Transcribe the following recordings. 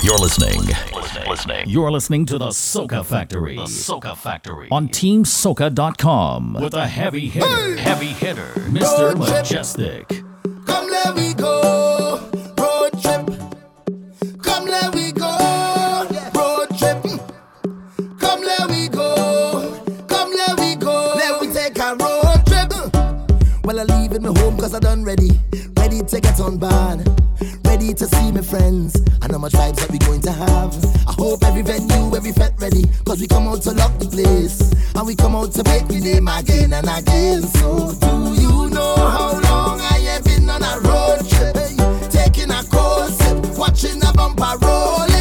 You're listening. listening. You're listening to the Soca Factory. The Soca Factory on TeamSoca.com with a heavy hitter, hey! heavy hitter, Mr. Road Mejustik. Trip. Come, let me go. Road trip. Come, let me go. Road trip. Come, let me go. Come, let me go. Let me take a road trip. Well, I leave in my home cause I done ready ready to get on board, ready to see my friends. I know much vibes that we going to have. I hope every venue, every fet ready, cause we come out to lock the place. And we come out to make we name again and again. So do you know how long I have been on a road trip? Taking a cold sip, watching a bumper roll.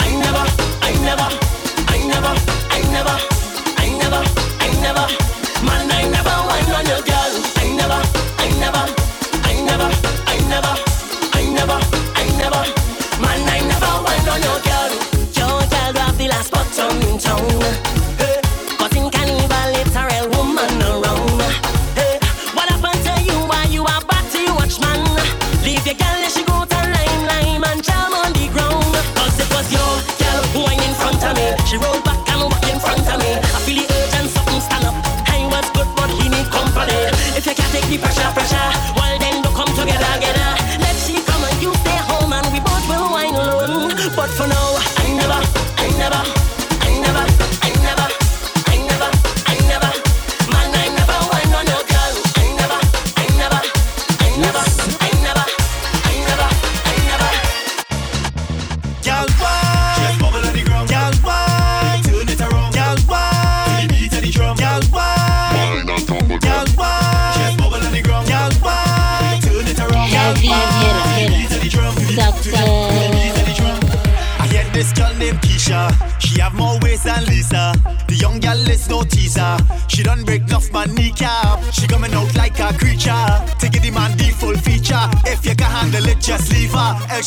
I never, I never, I never, I never.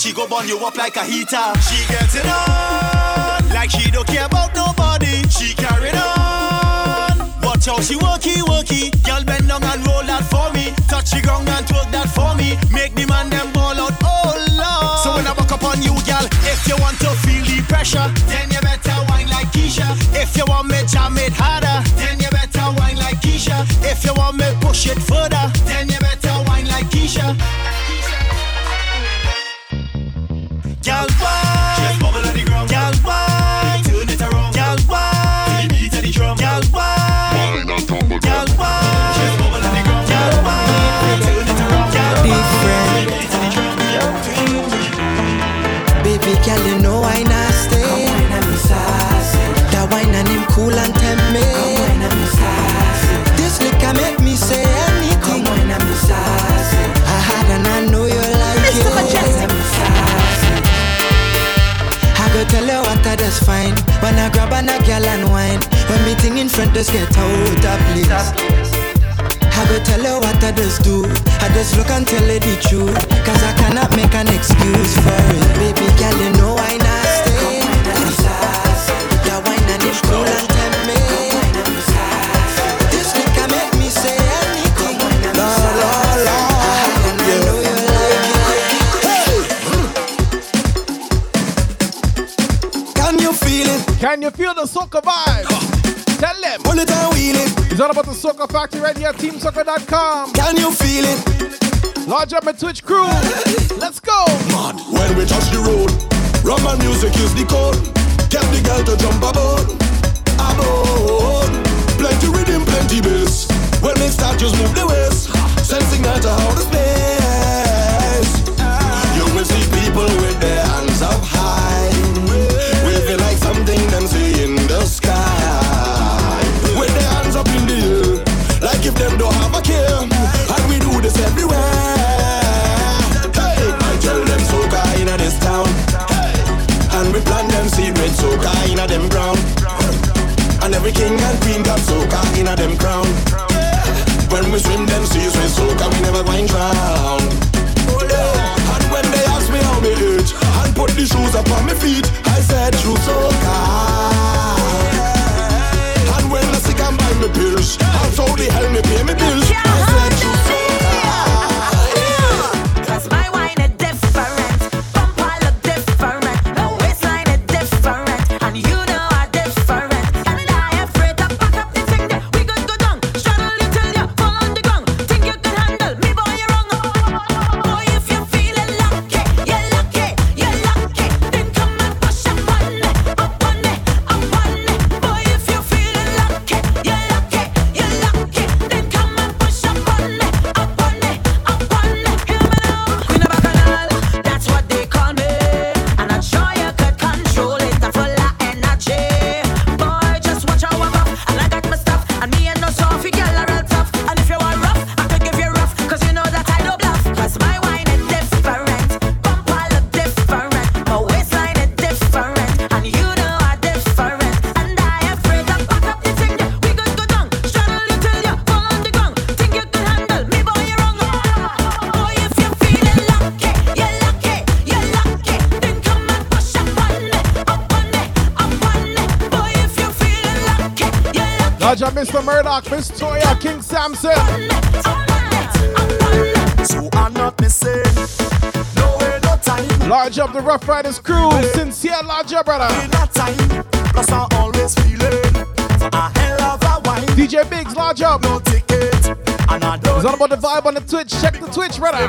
She go burn you up like a heater. She gets it on, like she don't care about nobody. She carrying on. Watch how she worky worky. Girl bend down and roll that for me. Touch the ground and twerk that for me. Make the man them ball out. Oh lord. So when I walk up on you, girl, if you want to feel the pressure, then you better wine like Keisha. If you want me jam it harder, then you better wine like Keisha. If you want me push it further, front, just get out of place. I go tell her what I just do. I just look and tell her the truth. Cause I cannot make an excuse for it. Baby girl, you know I not about the Soca Factory right here at TeamSoca.com. Can you feel it? Large up my Twitch crew. Black Friday's crew. Sincere larger brother. Time, plus I always feel it. For a hell of a wine. DJ Biggs, large up. No ticket. And I don't it's all about the vibe on the Twitch. Check the Twitch, brother.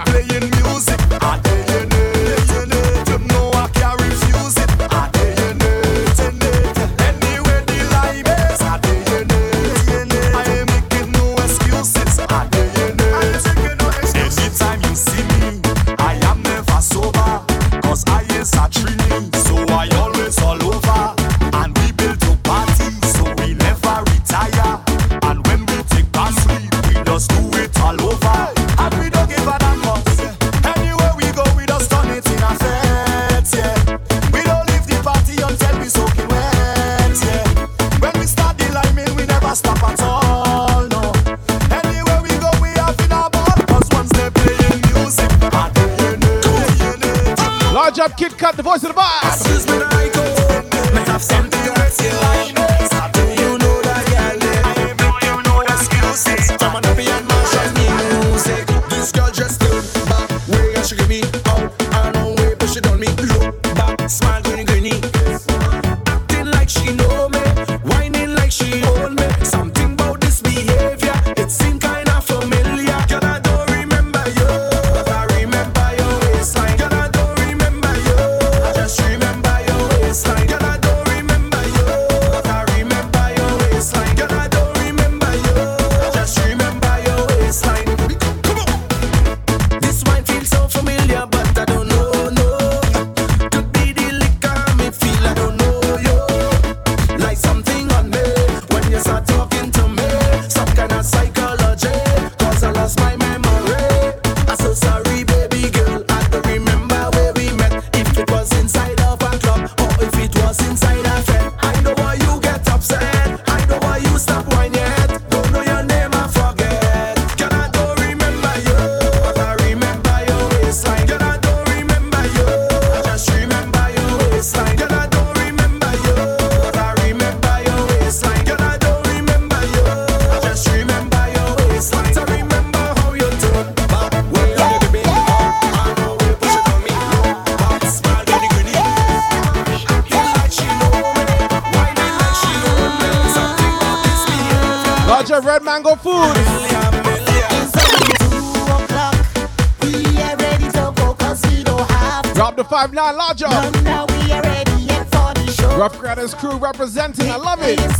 Club, Kid Cut, the voice of the live, now larger. Rough Riders crew representing, I love it.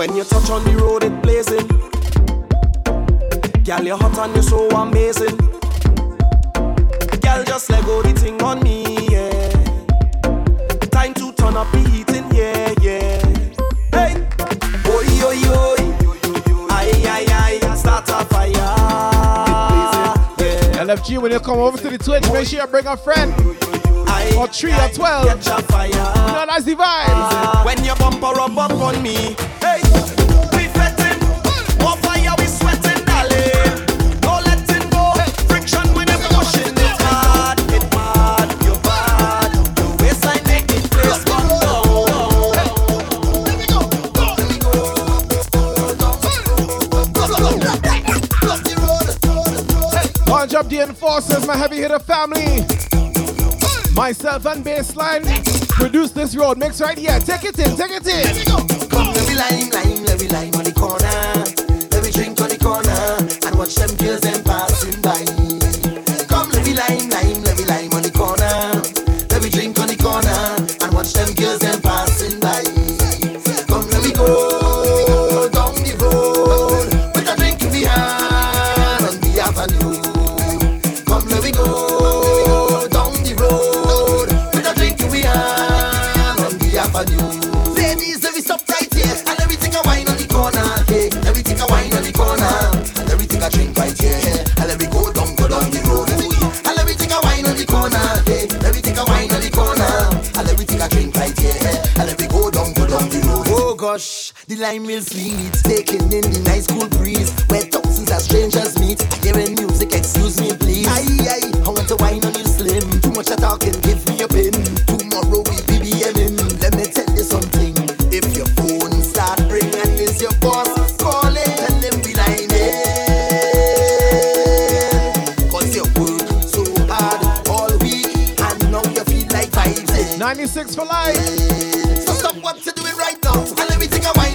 поднять Take it in. 96 for life. So stop what you're doing right now. And let me take a wine.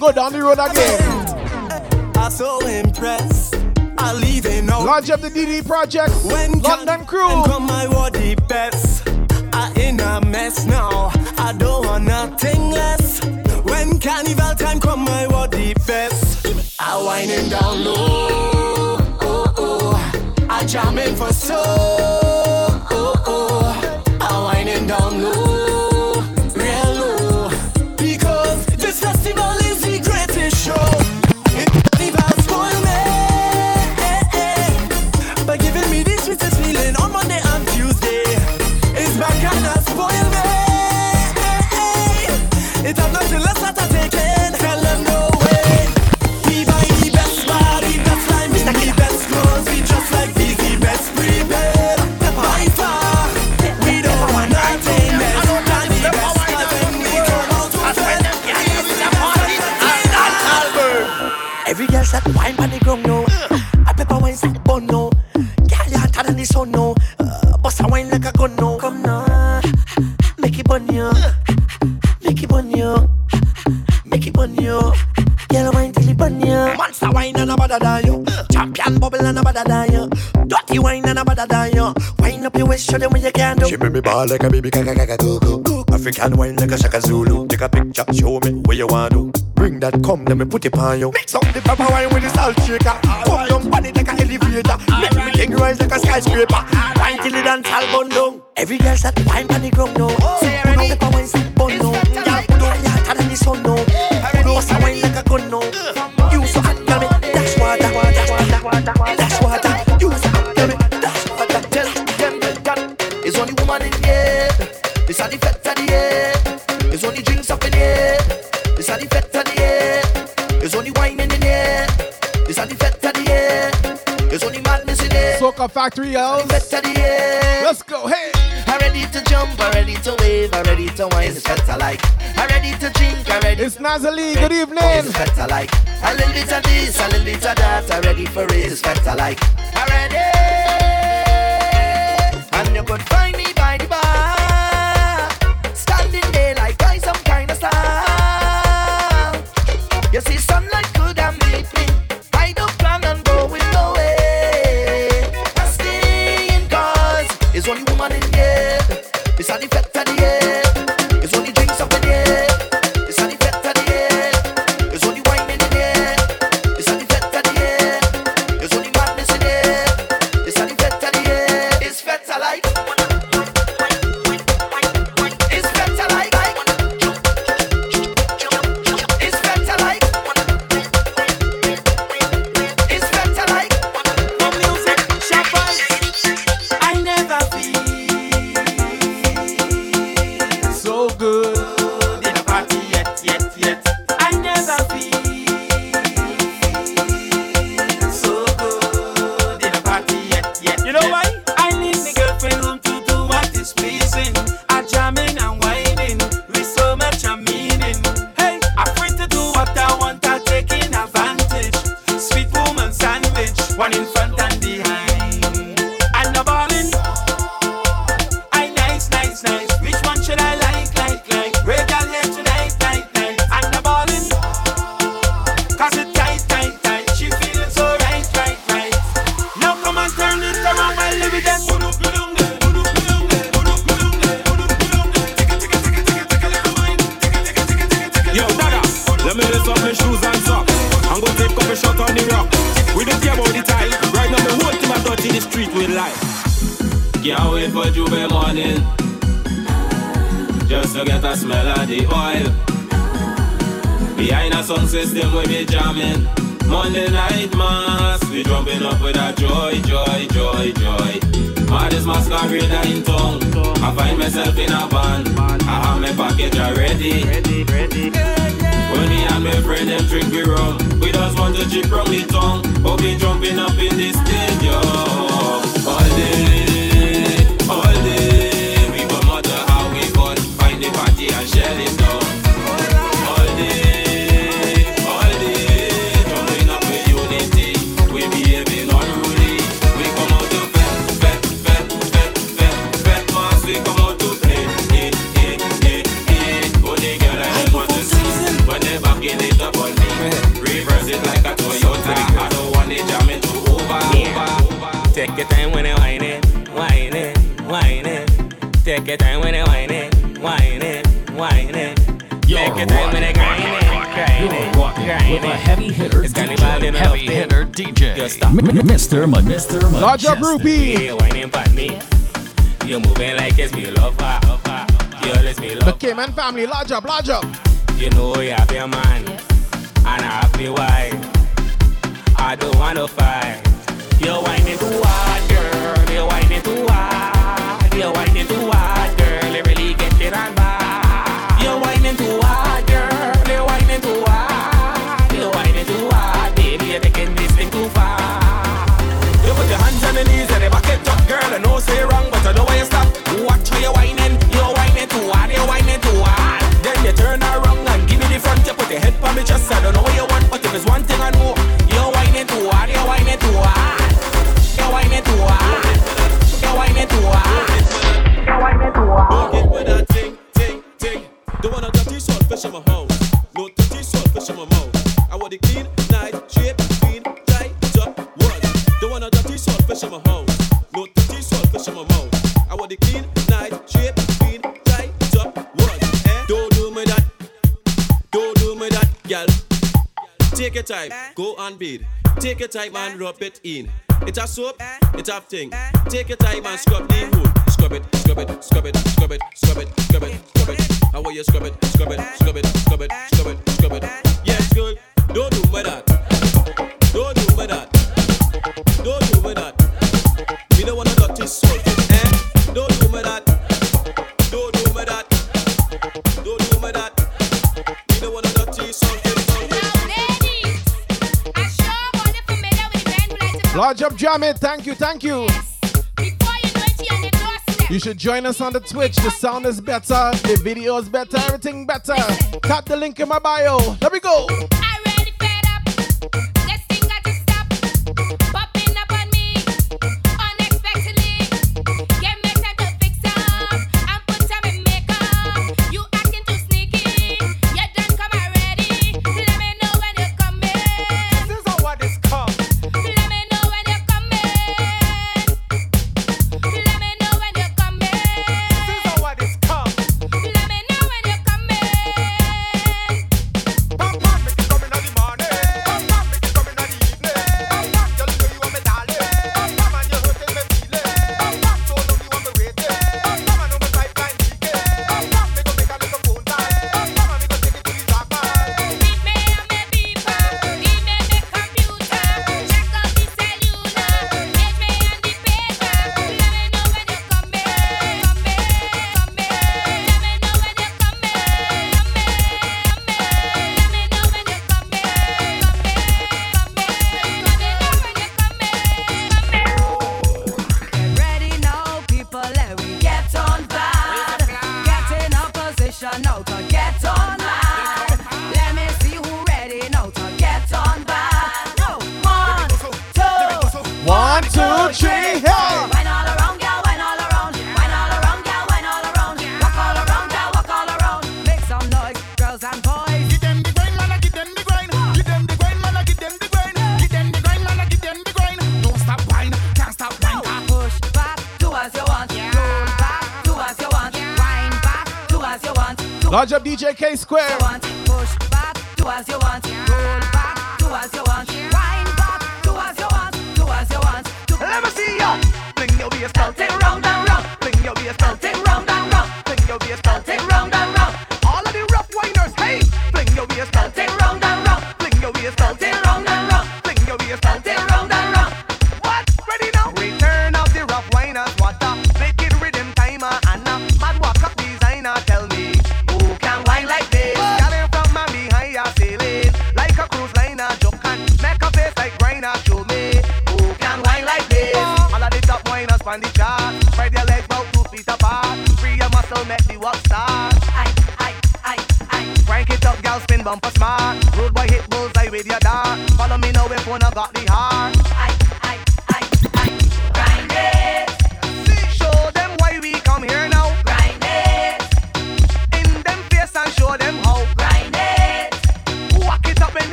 go down the road again. I'm so impressed. I leave it now. Launch up the DD project. When London crew. Come my body best. I in a mess now. I don't want nothing less. When carnival time come, my body best. I winding down low. Oh, oh. I jamming for soul. Ball like a baby kakakakatoko African wine like a shaka Zulu Take a picture, show me where you want to Bring that come, let me put it on you. Mix up the pepper wine with the salt shaker. Pump down on it like a elevator. Make me thing rise like a skyscraper. Wine till it dance all bundle Every girl start wine on the ground now It's Nazali, good evening. It's like a little bit of this, a little bit of that, I'm ready for it. It's like. Heavy hitter. DJ. Heavy, hitter DJ. Mr. Mr. M- Large up rupee. You're moving like it's me lover. Ah, ah, ah, girl, it's me lover. The Cayman family, large up, large up. You know you have your man and I have your wife. I don't wanna fight. You're whining too hard, girl. You're whining too hard. You're whining too hard, girl. You really get it on bad. You're whining too hard, girl. You're whining too hard. say wrong, but I know vibe, go and bead. Take your time and rub it in. It's a soap, it's a thing. Take your time and scrub the wood. Scrub it, scrub it, scrub it, scrub it, scrub it, scrub it, scrub it. How are you scrub it, scrub it, scrub it, scrub it, scrub it, scrub it? Yes, girl, don't do my that. Large up, Jamit. Thank you, thank you. You should join us on the Twitch. The sound is better, the video is better, everything better. Tap the link in my bio. Let me go.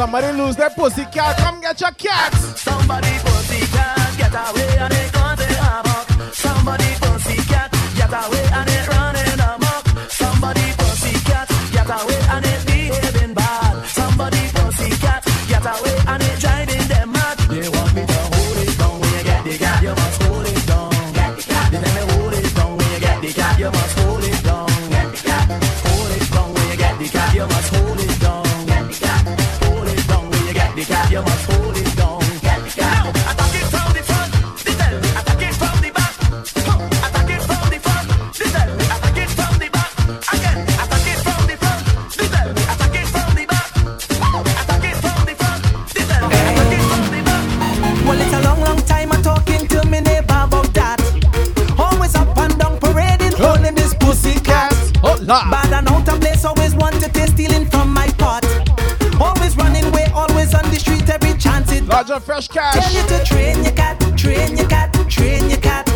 Somebody lose their pussy cat, come get your cat. Somebody pussy cat, get away on it. Sergeant Fresh Cash. Tell you to train your cat, train your cat, train your cat.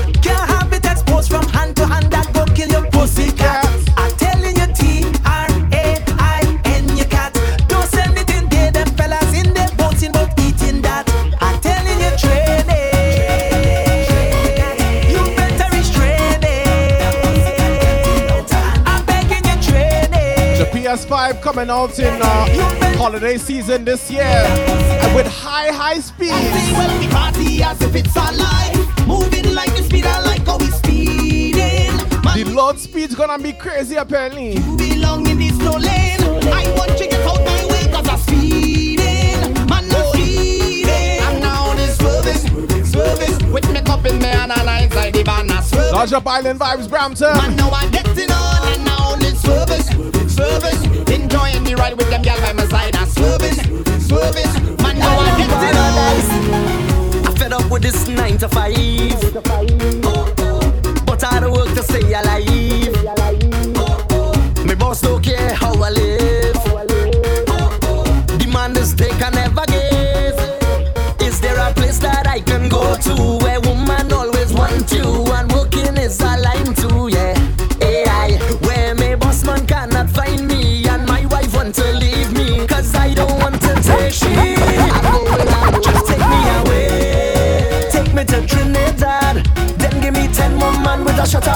coming out in uh, holiday season this year and with high, high speed. Well, the party as if it's alive, moving like the speed I like how we speeding. The load speed's gonna be crazy apparently. You belong in this lane. I want get out my way cause I'm speeding. Man, I'm oh. speeding. I'm now on this swerving, swerving. With me cup in I like the banana swerving. Large Up Island Vibes, Brampton. I'm getting on and now on this swerving me ride with them girl by my side and swerving, swerving. Man, now I'm getting on this. I fed up with this nine to five, oh, oh. but I don't work to stay alive.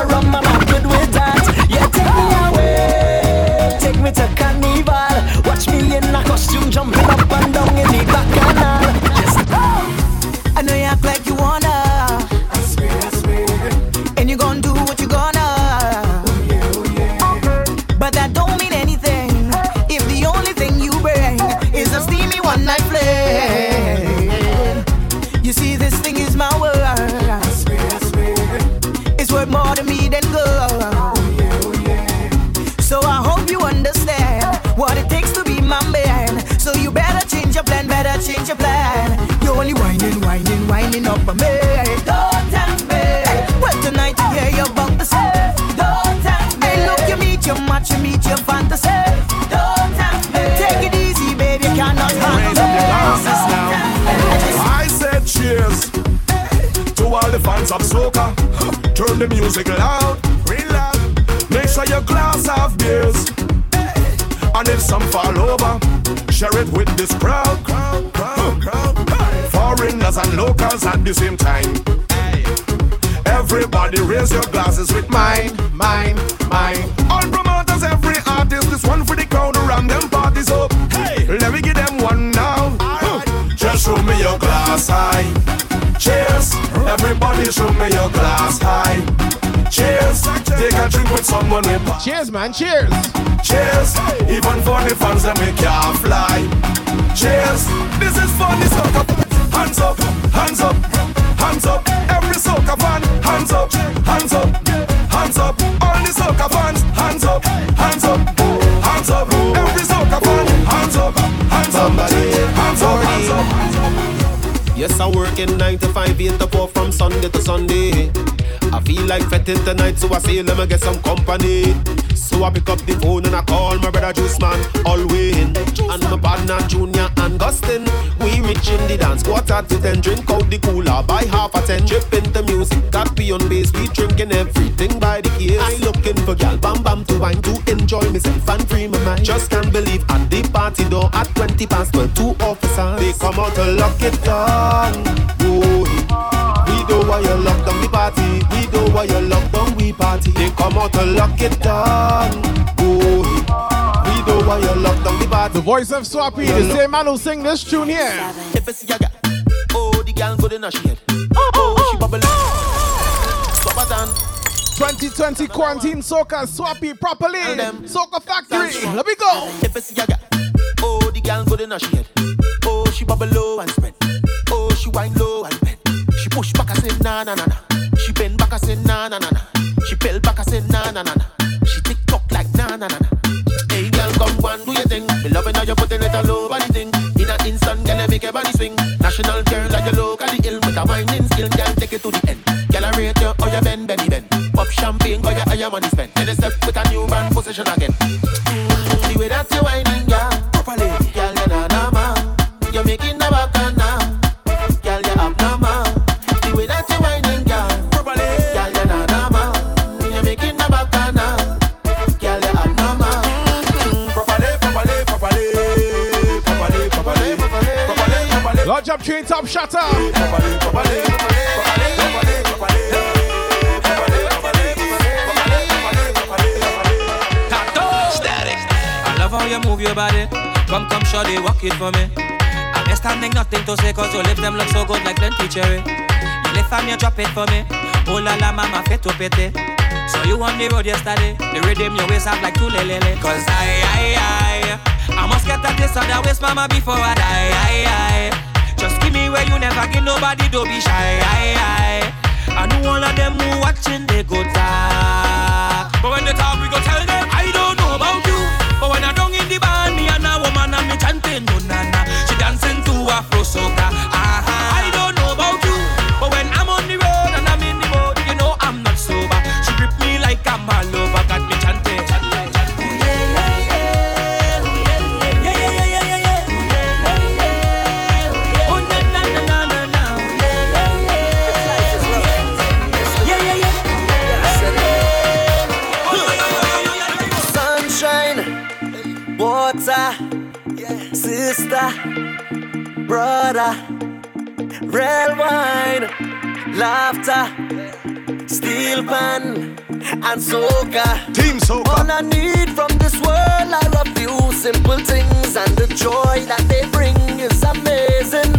a rum Turn the music loud, real loud. Make sure your glass have beers. And if some fall over, share it with this crowd. Foreigners and locals at the same time. Everybody raise your glasses with mine, mine, mine. Everybody show me your glass high. Cheers, take a drink with someone with Cheers, man, cheers. Cheers, even for the fans that make ya fly. Cheers, this is for the fans. Hands up, hands up, hands up. Every soca fan, hands up, hands up, Yes, I work in 9 to 5, 8 to 4 from Sunday to Sunday. I feel like fetting tonight, so I say, let me get some company. So I pick up the phone and I call my brother Juice Man, Alwyn, and my partner Junior and Gustin. We reach in the dance, quarter to ten, drink out the cooler, buy half a ten, chip into music, be on bass, we drinking everything by the case. I looking for gal, bam bam to wine, to enjoy myself and free my mind. Just can't believe at the party door at 20 past 12, two officers, they come out to lock it down. Whoa, we do why you lock down the party. We do why you lock down we party. They come out to lock it down. Oh, we do why you lock down the. The voice of Swappy, the same man who sing this tune here. If it's yaga, oh the girl good in her head. Oh, she oh, oh, oh. bubble. Swap down. 2020 quarantine soca Swappy properly. Soca factory. Let me go. If it's yaga, oh the girl good in her head. Oh, she bubble low and spread. Oh, she wine low and bend. She push back, I say na na na na. She bend back, I say na na na na. She fell back, I say na na na na. Thing. Me loving how you putting it all over the thing. In an instant, girl, you make your body swing. National girl, like you locally ill with a whining skill, girl, take it to the end. Girl, I rate you, oh you bend, benny bend. Pop champagne, cause you higher money spent. Then step with a new brand position again. Train top shutter. I love how you move your body. Come, come, shorty, walk it for me. I'm standing, nothing to say, cause your lips them look so good like plenty cherry. You lift and you drop it for me. Oh la la, mama, fit to pity. So you on the road yesterday. The rhythm your waist up like two lele. Cause I, I, I, I must get a taste of that waist, mama, before I die. I, I. Just give me where you never give nobody, don't be shy. I, I. Know all of them who watching, they go talk. But when they talk, we go tell them, I don't know about you. But when I don't in the band, me and a woman and me chanting, no na. She dancing to Afro soca. Red wine, laughter, steel pan, and soca. Team soca. All I need from this world are a few simple things, and the joy that they bring is amazing.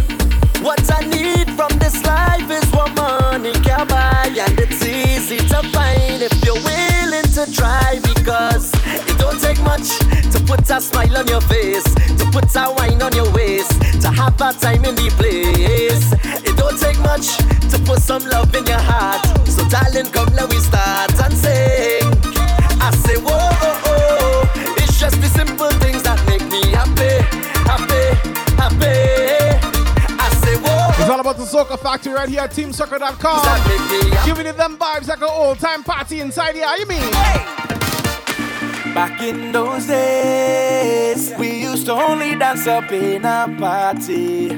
What I need from this life is what money can buy, and it's easy to find if you're willing to try because don't take much to put a smile on your face, to put a wine on your waist, to have a time in the place. It don't take much to put some love in your heart. So darling, come let we start and sing. I say whoa, oh, oh. it's just the simple things that make me happy, happy, happy. I say whoa. It's all about the Soca Factory right here at TeamSoca.com. Giving you them vibes like an old time party inside here. You mean? Back in those days, we used to only dance up in a party.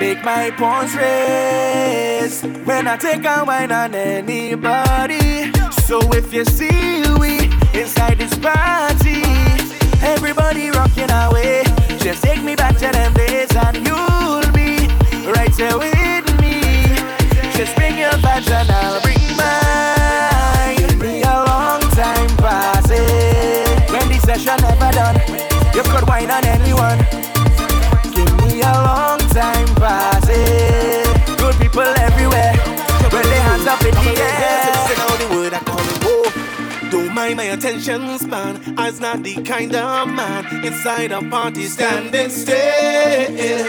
Make my pawns raise when I take a wine on anybody. So if you see we inside this party, everybody rocking away. Just take me back to them days and you'll be right there with me. Just bring your vibes and I'll My attention span. I's not the kind of man inside a party standing still.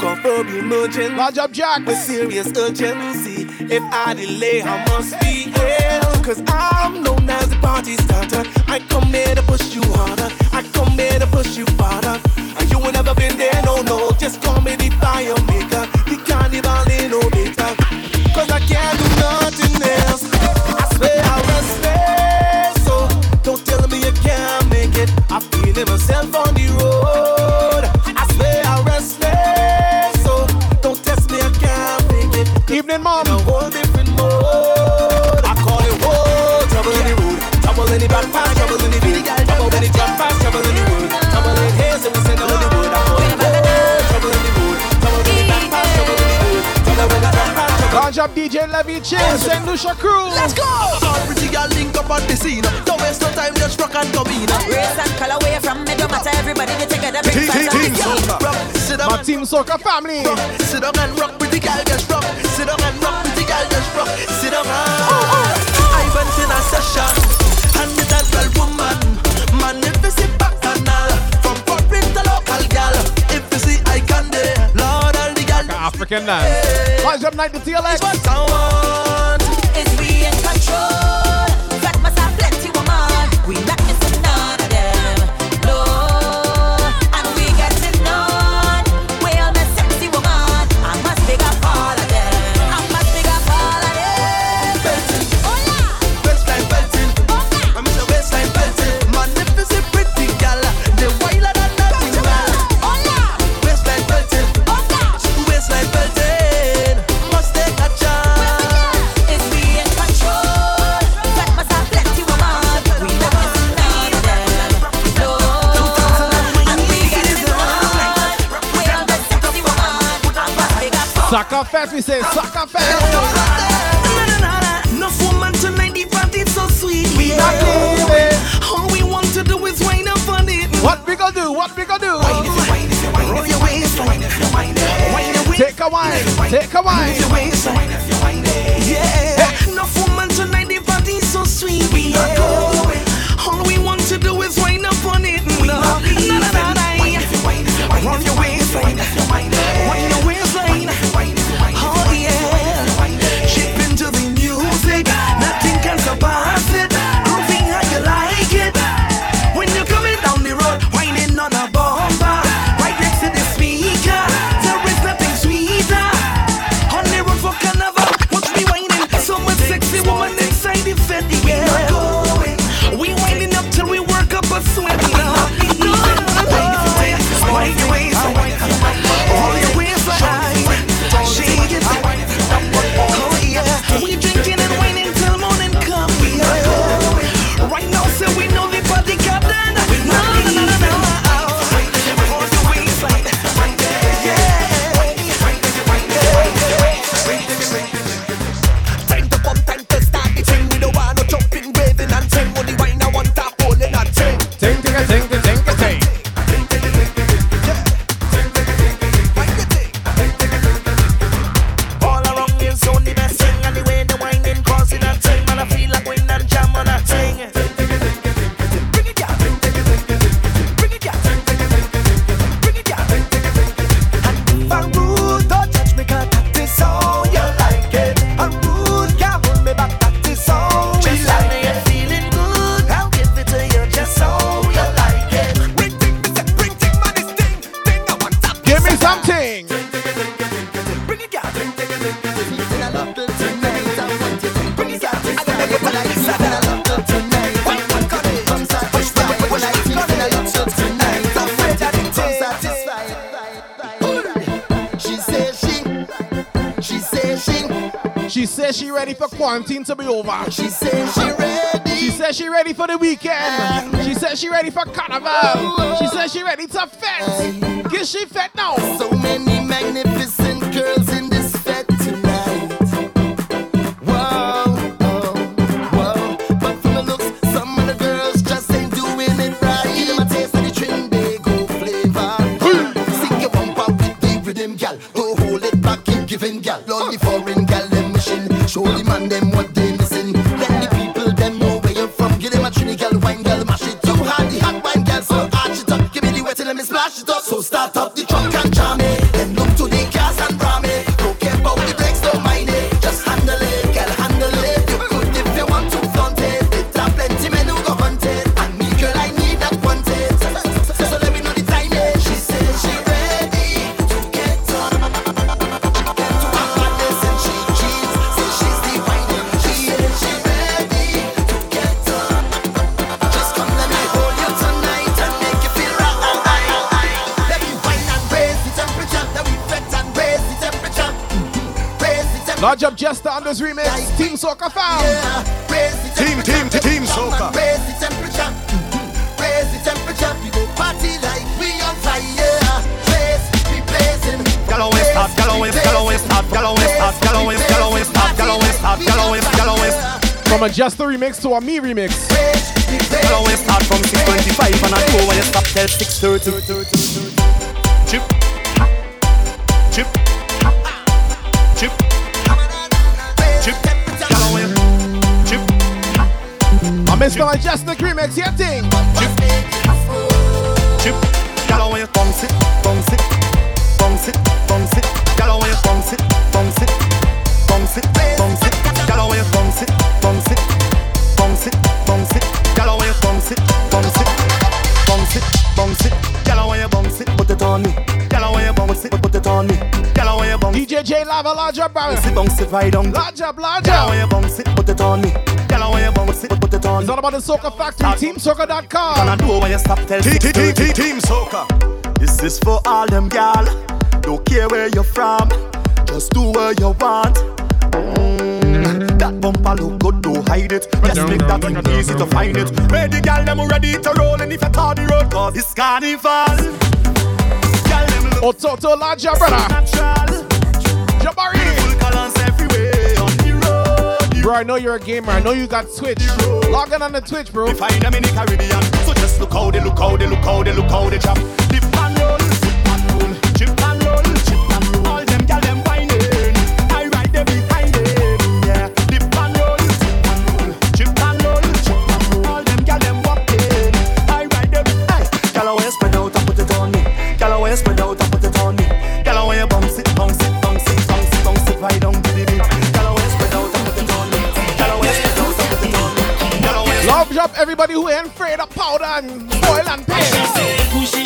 Call for emergency. Large up, Jack. With serious urgency. If I delay, I must be ill. Cause I'm known as the party starter. I come here to push you harder. I come here to push you farther. You ain't never been there, no, no. Just call me the fire maker. The carnival innovator. Cause I can't do I feel it myself on up DJ Levy Chin, St. Lucia crew. Let's go! All pretty girl link up on the scene. Don't waste no time, just rock and come in. Race and color where from me, don't matter everybody we together. Bring fans and big Sit My Team Soca family. Sit down and rock, pretty girl, just rock. Sit down and rock, pretty girl, just rock. Sit down and I went oh, oh. in a session, and with that girl woman, man, if you African. Large up night to TLX. I we in control. Have plenty woman. We Soca Fest, we say Soca Fest. Enough woman tonight, the party's so sweet. We not leaving. All we want to do is wind up on it. What we gonna do? What we gonna do? Roll your waistline. Wind your waist. Take a wine. Take a wine. Move your waistline. Yeah. Enough woman tonight, the party's so sweet. We not over. She said she ready. She says she ready for the weekend. She said she ready for carnival. Oh, oh. She said she ready to fest. Get she fed now. sexo, amigo. about the Soca Factory, TeamSoca.com. Gonna do why you stop tell Team Soca. This is for all them gal. Don't care where you're from, just do what you want. Mm. That bumper look good, don't hide it. Just make that thing easy to find it. Where gal them ready to roll, and if you thought the road, cause it's carnival. Ototo oh, Laja, brother. Bro, I know you're a gamer. I know you got Twitch. Log in on the Twitch, bro. In the Caribbean, so just look how they look how they look how they look how they. Big up everybody who ain't afraid of powder and oil and pain.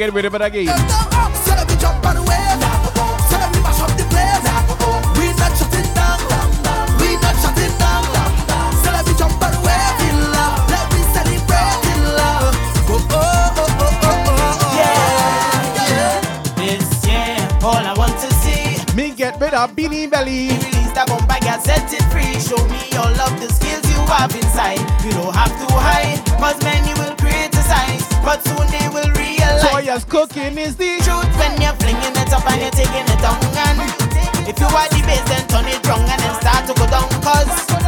quer ver ele back again. Yes, cooking is the truth when you're flinging it up and you're taking it down. And if you are the bass, then turn it wrong and then start to go down. Cause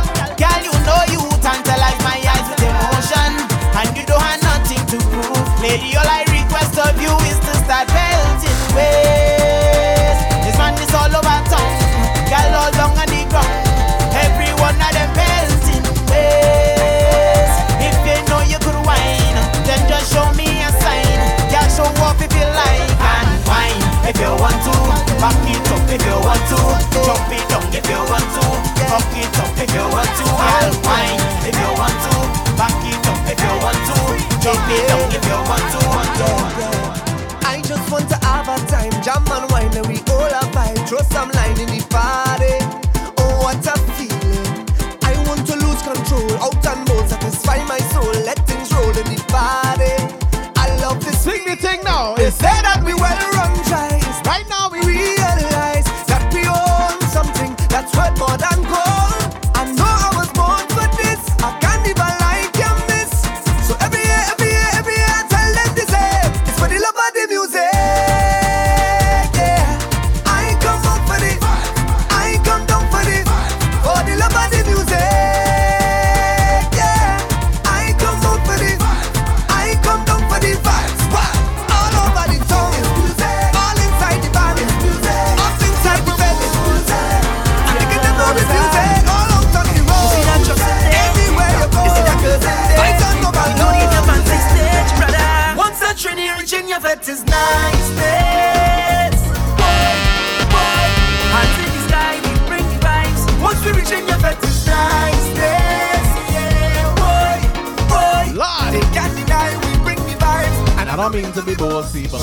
to. Jump it down if you want to. Rock it up if you want to. And wine if you want to. Back it up if you want to. Jump it down if you want to. I just want to have a time, jam and wine, and we all have vibe. Throw some line in the see you.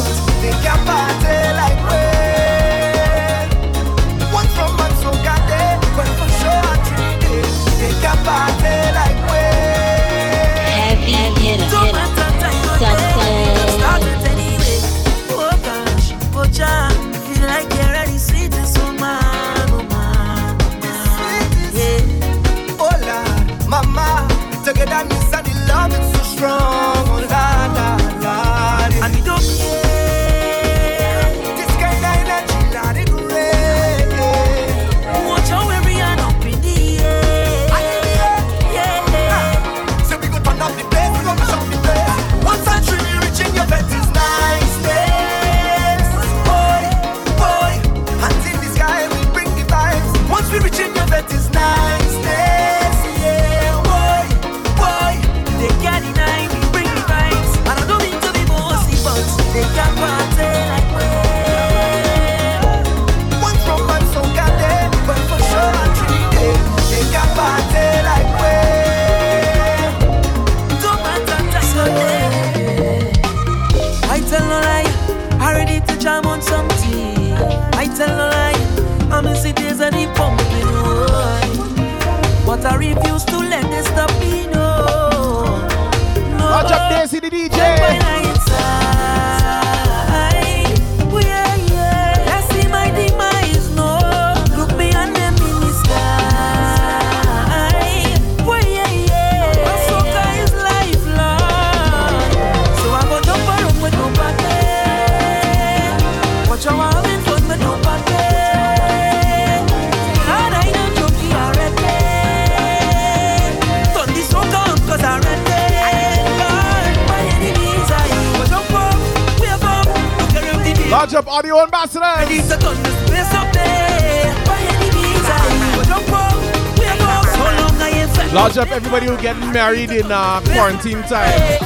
married in uh, quarantine time.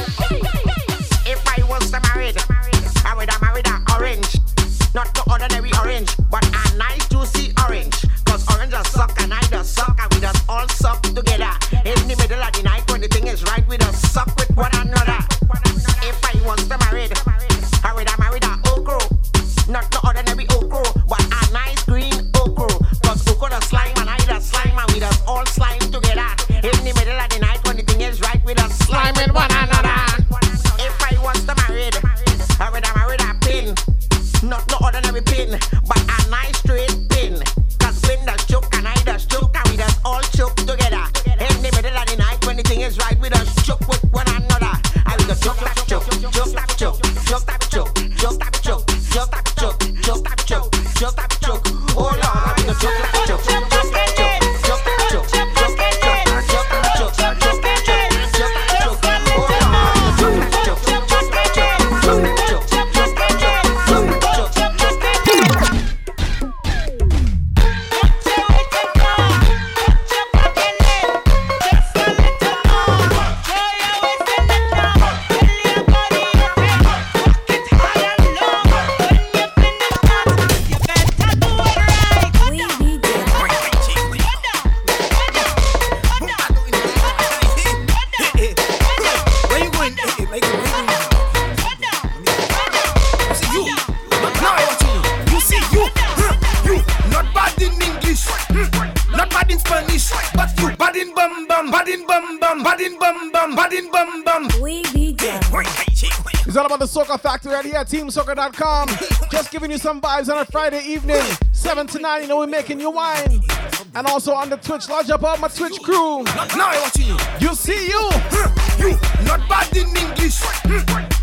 It's all about the Soca Factory, right here at TeamSoca.com. Just giving you some vibes on a Friday evening, 7 to 9. You know, we're making you wine. And also on the Twitch, lodge up all my Twitch crew. Now I watching you. You see you. You, not bad in English,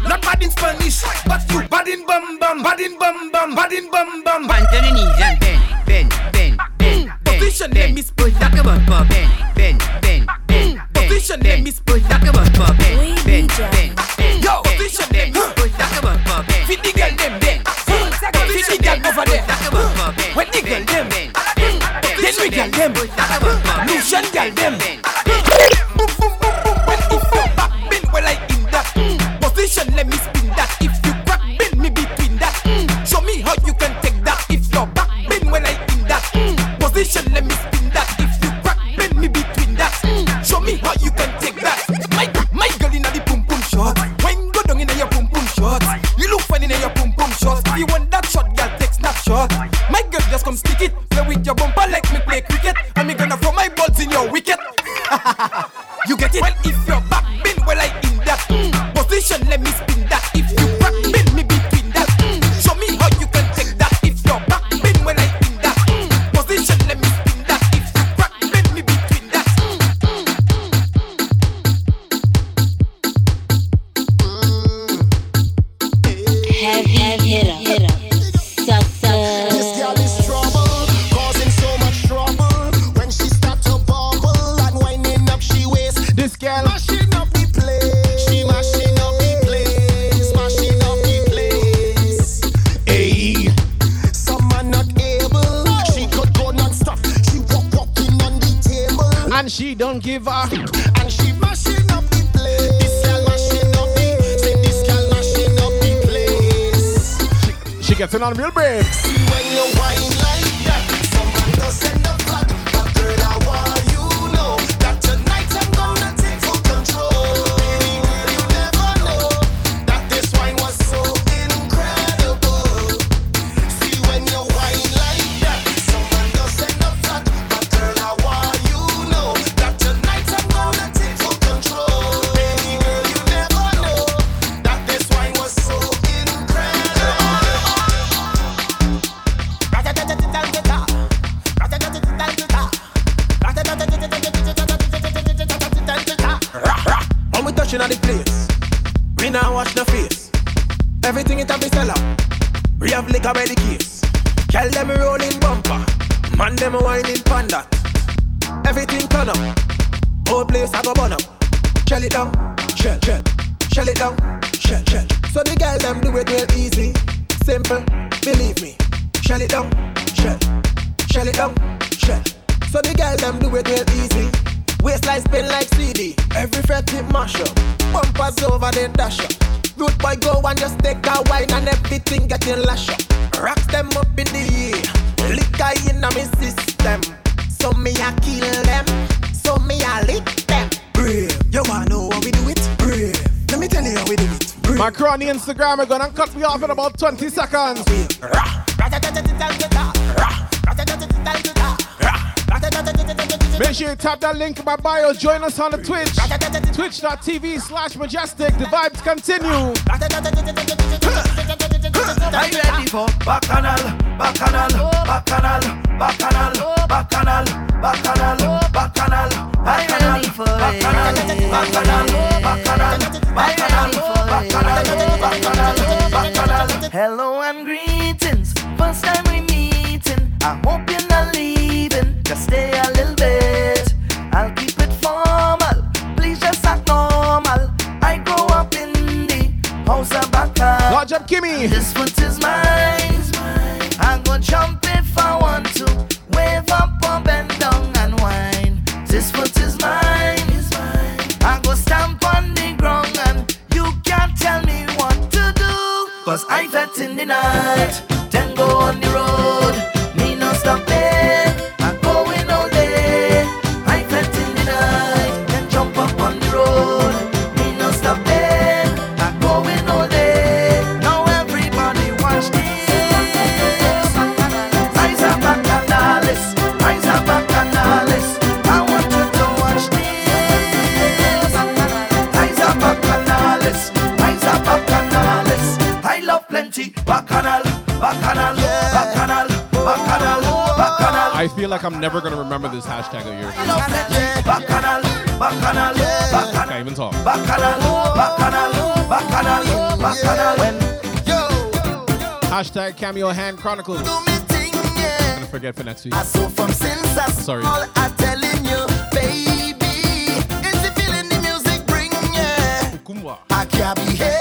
not bad in Spanish, but you bad in bum bum, bad in bum bum, bad in bum bum. Pants on the knees Ben bend, bend, bend, bend. Position name is Ben Ben bend, bend. Position name is Bulldog, bend, bend, bend. the girl over there. When the girl them, then we girl them. Lucian girl them. with your bumper like me play cricket. And me gonna throw my balls in your wicket. you get it? Well, if you're back and she mashing up the place. This girl mashing up the, say this girl mashing up the place. She, she gets it on real breaks. When you. Grammy gun and cut me off in about 20 seconds. Make sure you tap that link in my bio. Join us on the Twitch. Twitch.tv slash mejustik. The vibes continue. Cameo Hand Chronicles. I'm gonna forget for next week. Sorry. I'm telling you, baby. It's the feeling the music bring, yeah. I can't behave.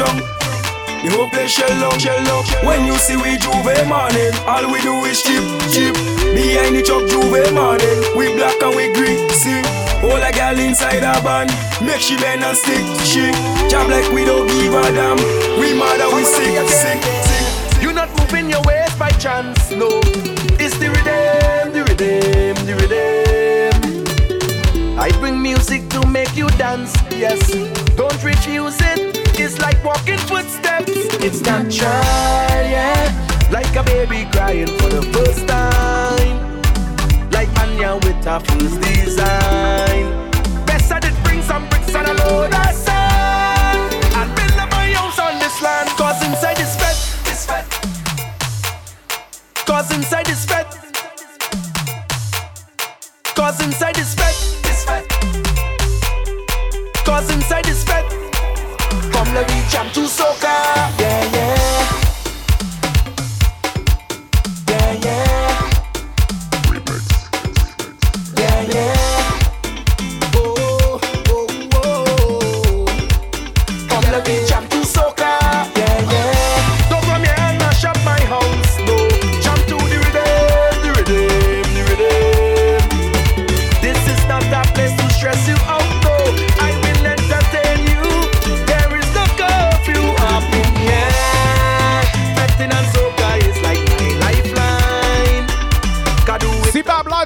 down. The whole place shell out, shell out. When you see we J'ouvert morning, all we do is chip, chip. Behind the truck J'ouvert morning, we black and we greasy. see. All a gal inside a band, make she bend and stick, she. Jab like we don't give a damn. We mad and we sick, sick, sick. You not moving your waist by chance, no. It's the redeem, the redeem, the redeem. I bring music to make you dance, yes. Don't refuse it is like walking footsteps. It's natural, yeah. Like a baby crying for the first time. Like Anya with her first design.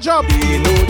job.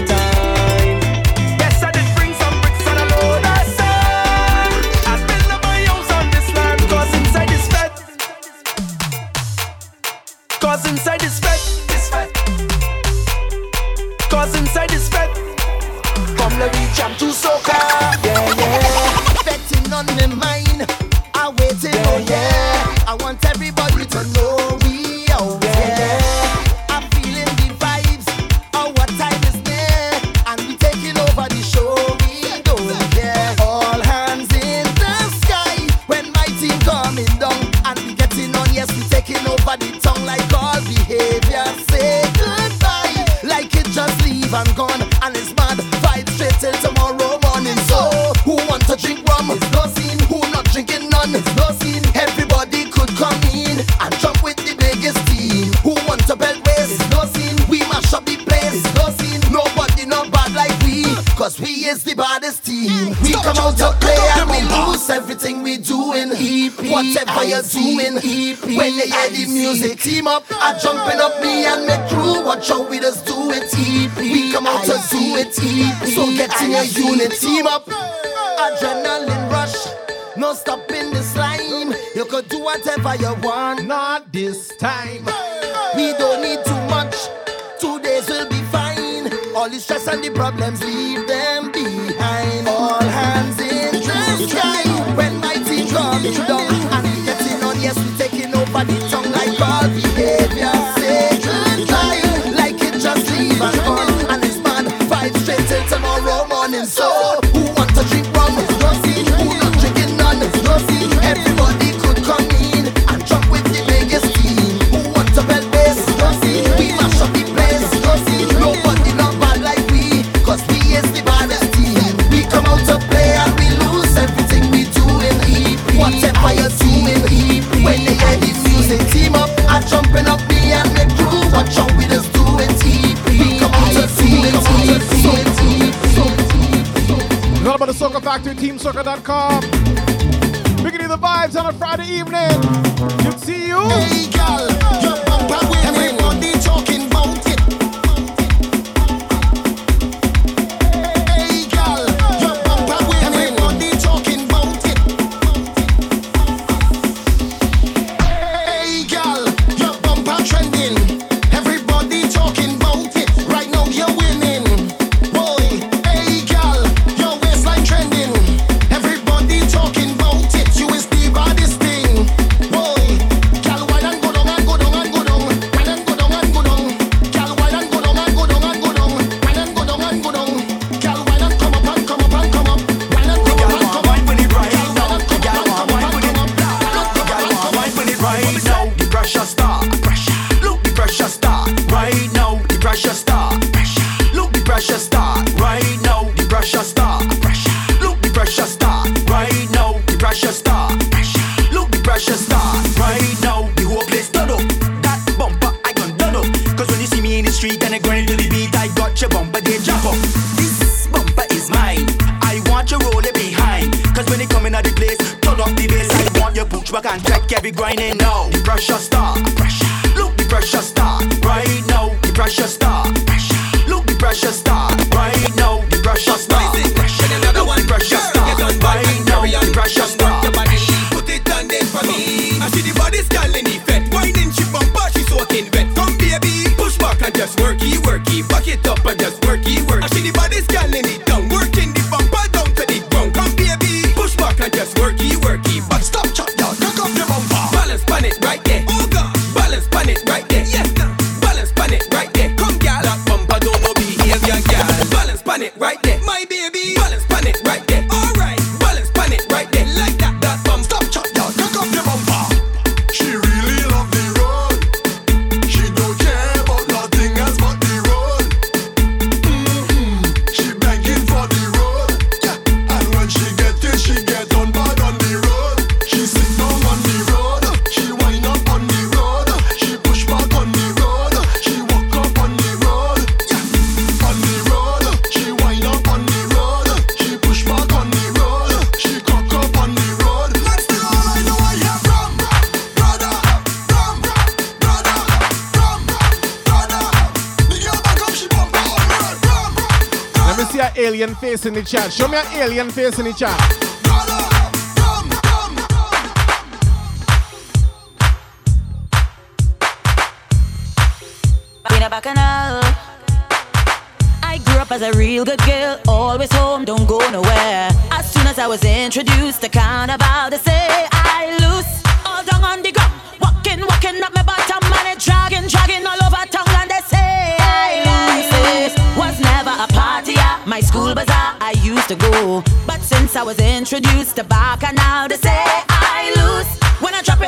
chat. Show me an alien face in the chat.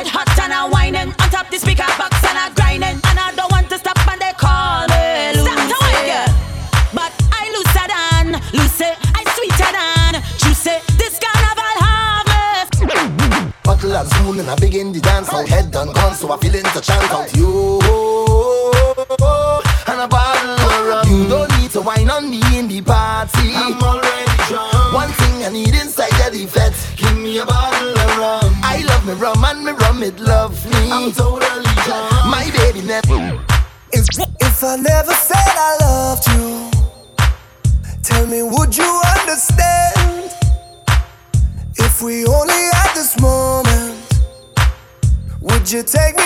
hot and a whining on top the speaker box and a grinding and I don't want to stop and they call me Stop to yeah. but I looser than loose. I sweeter than juicy. This carnival harvest. Bottle and spoon and I begin the dance out. Head done gone, so I feel into chant out. You Totally drunk. My baby never. If, if I never said I loved you, tell me, would you understand? If we only had this moment, would you take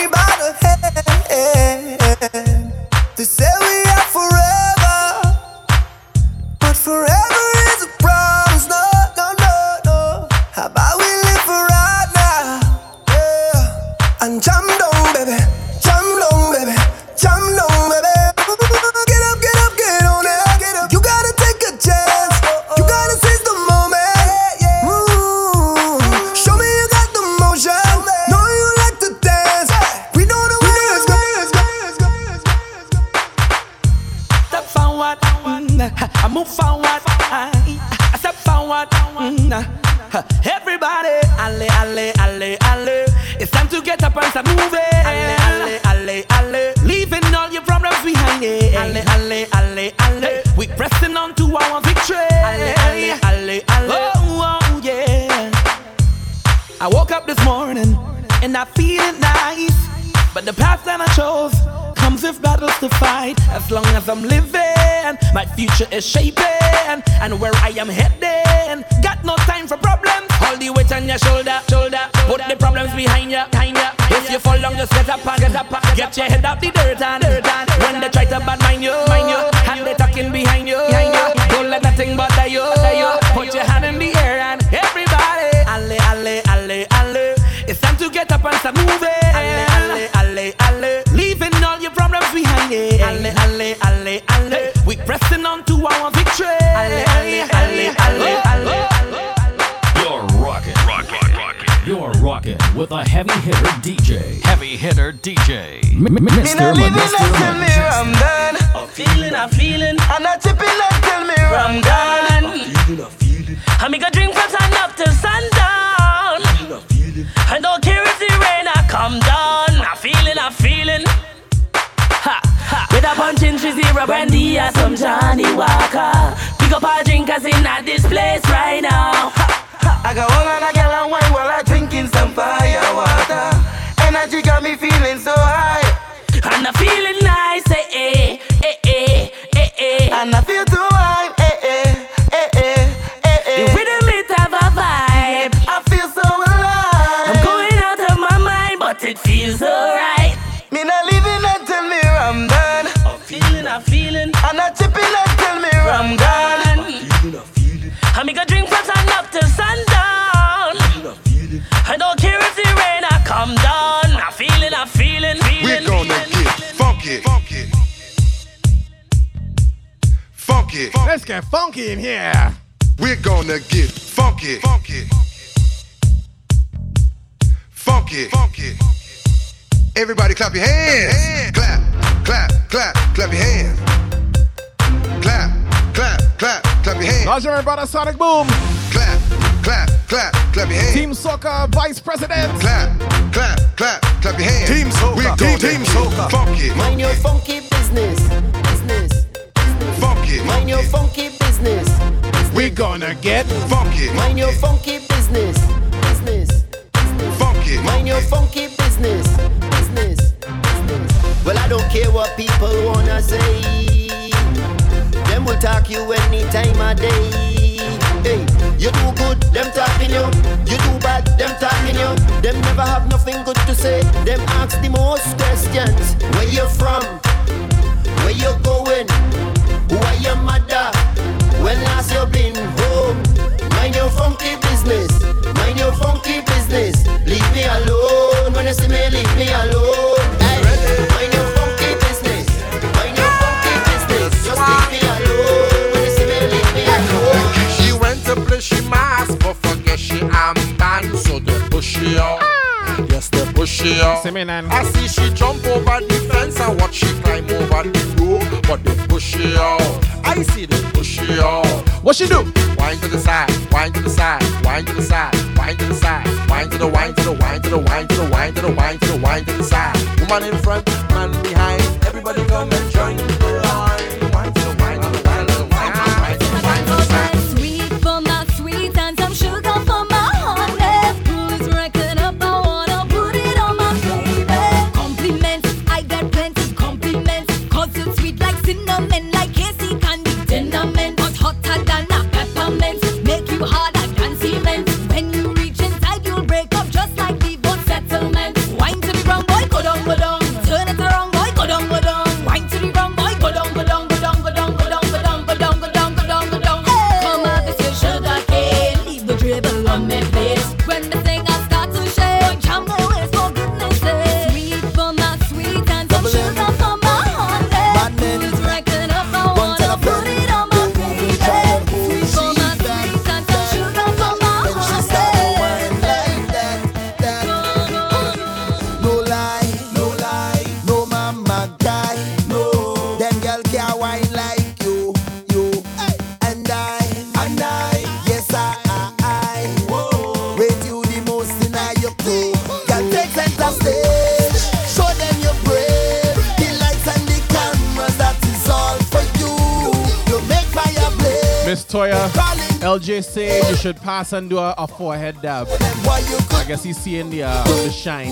DJ said you should pass and do a, a forehead dab. I guess he's seeing the, uh, the shine.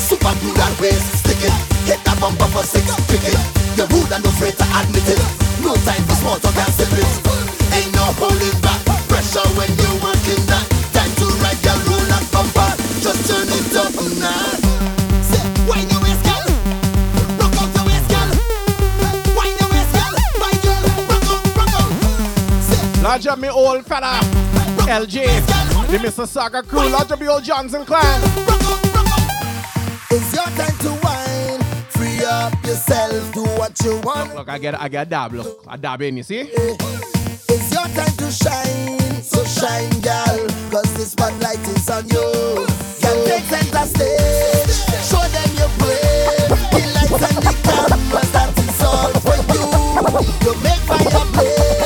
Super do that way, stick it. Hit that bumper for six, pick it. The rude and no afraid to admit it. No time for small talk and sip. Ain't no holding back. Pressure when you're working that. Time to ride your roller bumper. Just turn it up now. Me old fella, LJ, the Mississauga crew, me old Johnson clan. It's your time to free up yourself, do what you want. Look, look I get, I get a dab, look, a dab in, you see? Eh. It's your time to shine, so shine, girl, cause the spotlight is on you. Take center stage, show them your the lights and the cameras that is all for you. You make fire.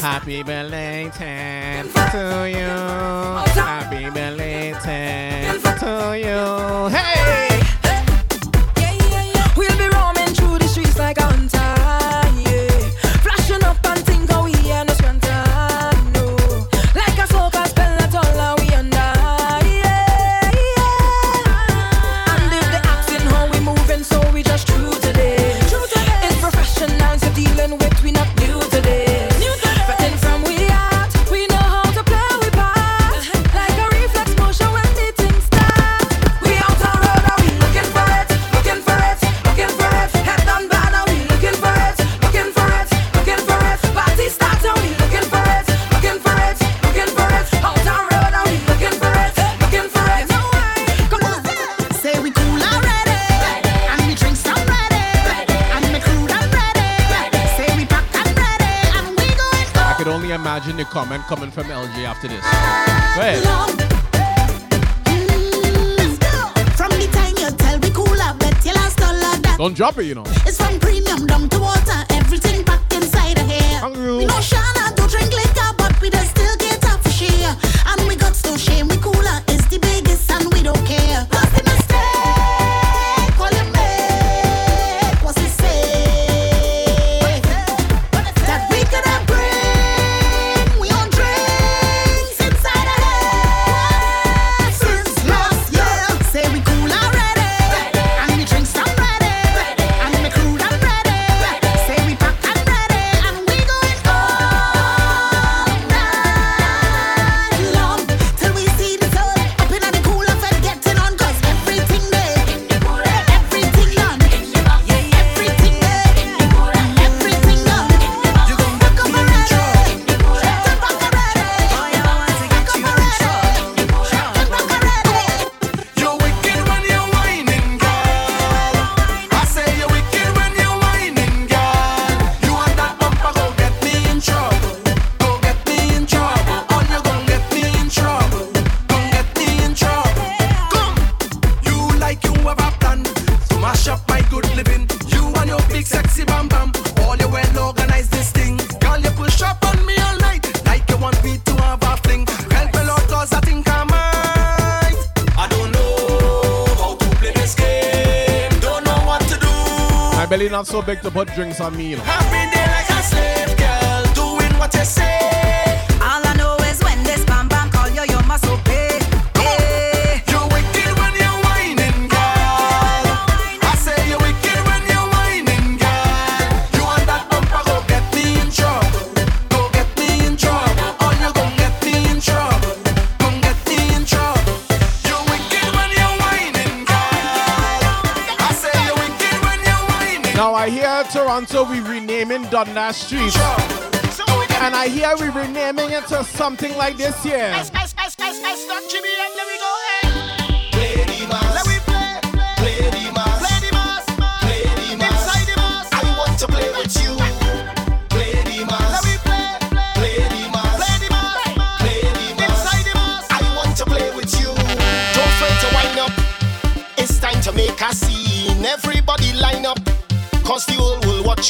Happy man. coming from LG after this. Go ahead. Don't drop it, you know. So big to put drinks on me, you know. Toronto we renaming Dundas Street. And I hear we renaming it to something like this here.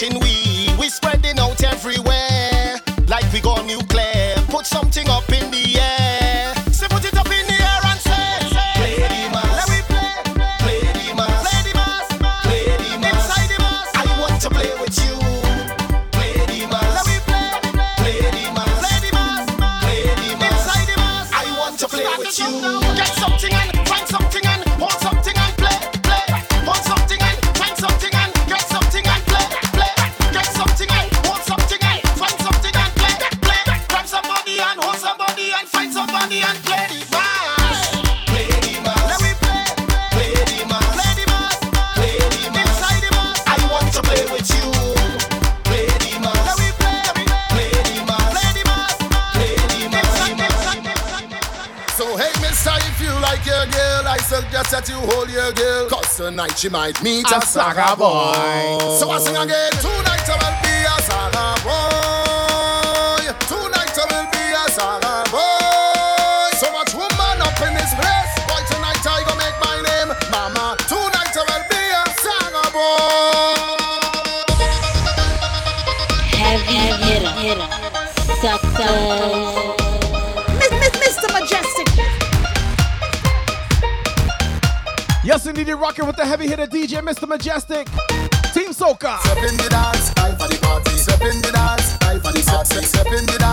Whole world she might meet a, A saga boy. So I sing again. You're rocking with the heavy hitter DJ, Mr. Mejustik. Team Soca. Step in the dance, I for the party. Step in the dance, I for the party. Step in the dance,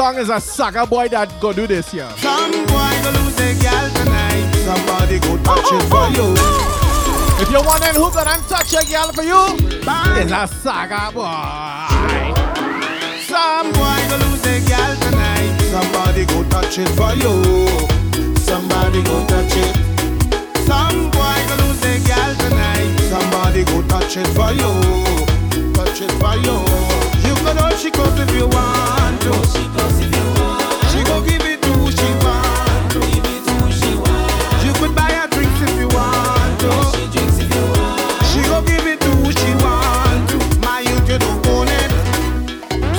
song is a sucker boy that go do this here. Some boy go lose a gal tonight. Somebody go touch it for you. If you're wondering who gonna touch a girl for you, Bye. it's a sucker boy. Some boy go lose a gal tonight. Somebody go touch it for you. Somebody go touch it. Some boy go lose a gal tonight. Somebody go touch it for you. Touch it for you. You can she comes if you want to. She goes if you want. She go give it to who she want to. Give it to who she want. You could buy her drinks if you want to. She drinks if you want. She go give it to who she want to. My youth, you don't own it.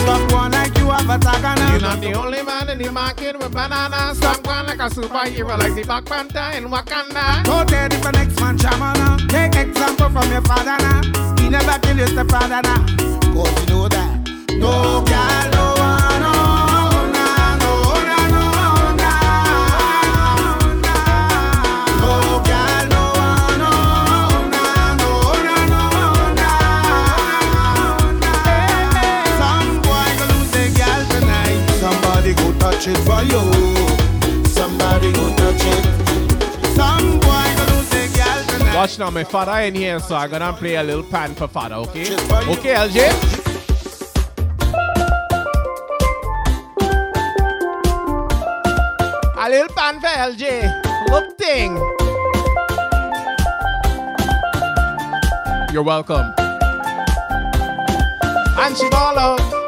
Stop one like you have a tag on You're not the only man in the market with banana. Stop one like a superhero like the Black Panther in Wakanda. Go there if an ex-man shamana. Take example from your father now. He never kill your stepfather now. Cause you know that. Watch now, my father in here, so I'm gonna play a little pan for father, okay? Okay, LJ? LJ. Look thing. You're welcome. And she's all.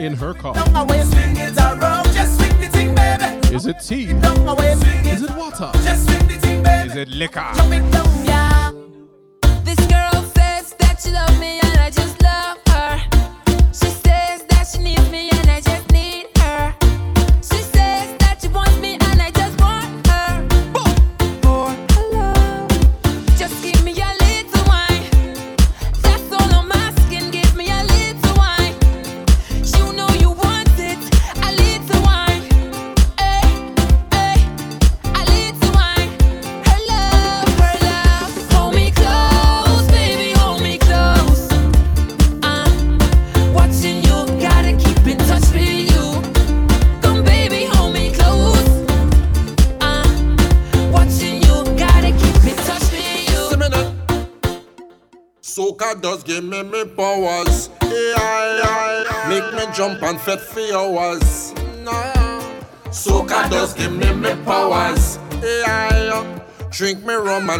in her car.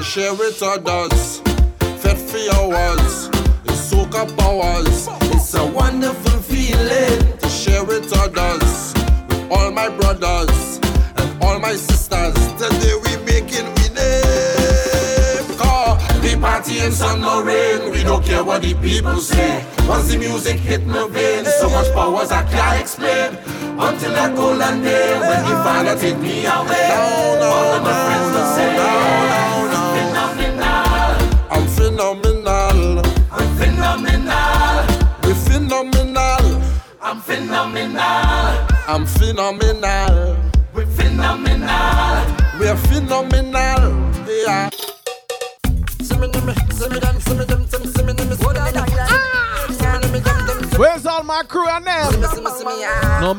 share with others. Fed for hours, it's soak up powers. It's a wonderful feeling to share with others, with all my brothers and all my sisters. Today we making we name. Call the party in sun no rain. We don't care what the people say. Once the music hit my veins, so much powers I can't explain. Until I go land there when the father take me away.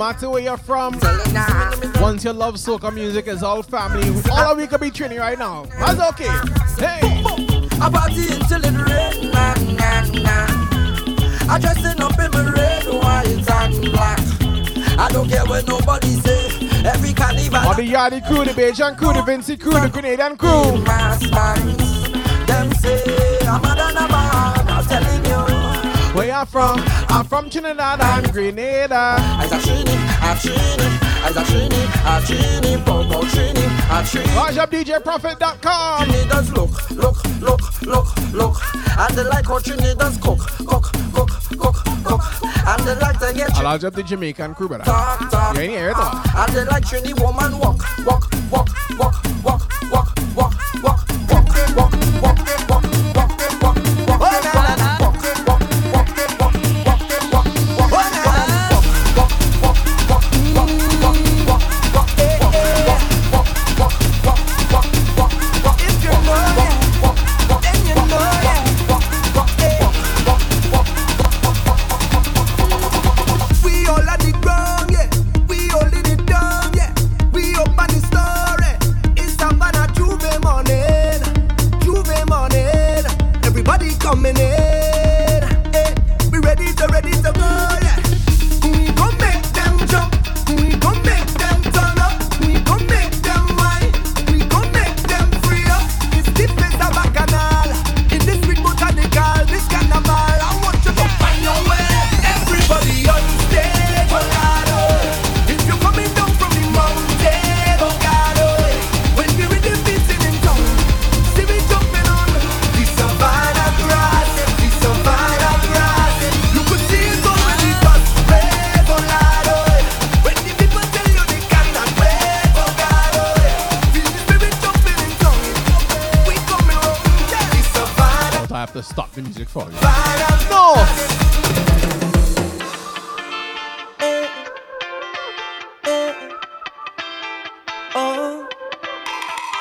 matter where you're from. Once you love soca music, it's all family. All of we could be training right now. That's okay. Hey. I party until it rain, man, man, man. I dressing up in my red, white, and black. I don't care what nobody say. Every carnival. All the Yardi crew, the Bajan crew, the Vincy crew, the Grenadian crew. Them say I'm a man. I'm telling you. Where you from? I'm from Trinidad and Grenada. DJProfit.com. Trinidad's look, look, look, look, look. And they like how Trinidad's cook, cook, cook, cook, cook. And they like to get. I lodge up the Jamaican crew, brother. Talk, talk. You ain't here. And they like Trinidad woman walk, walk, walk.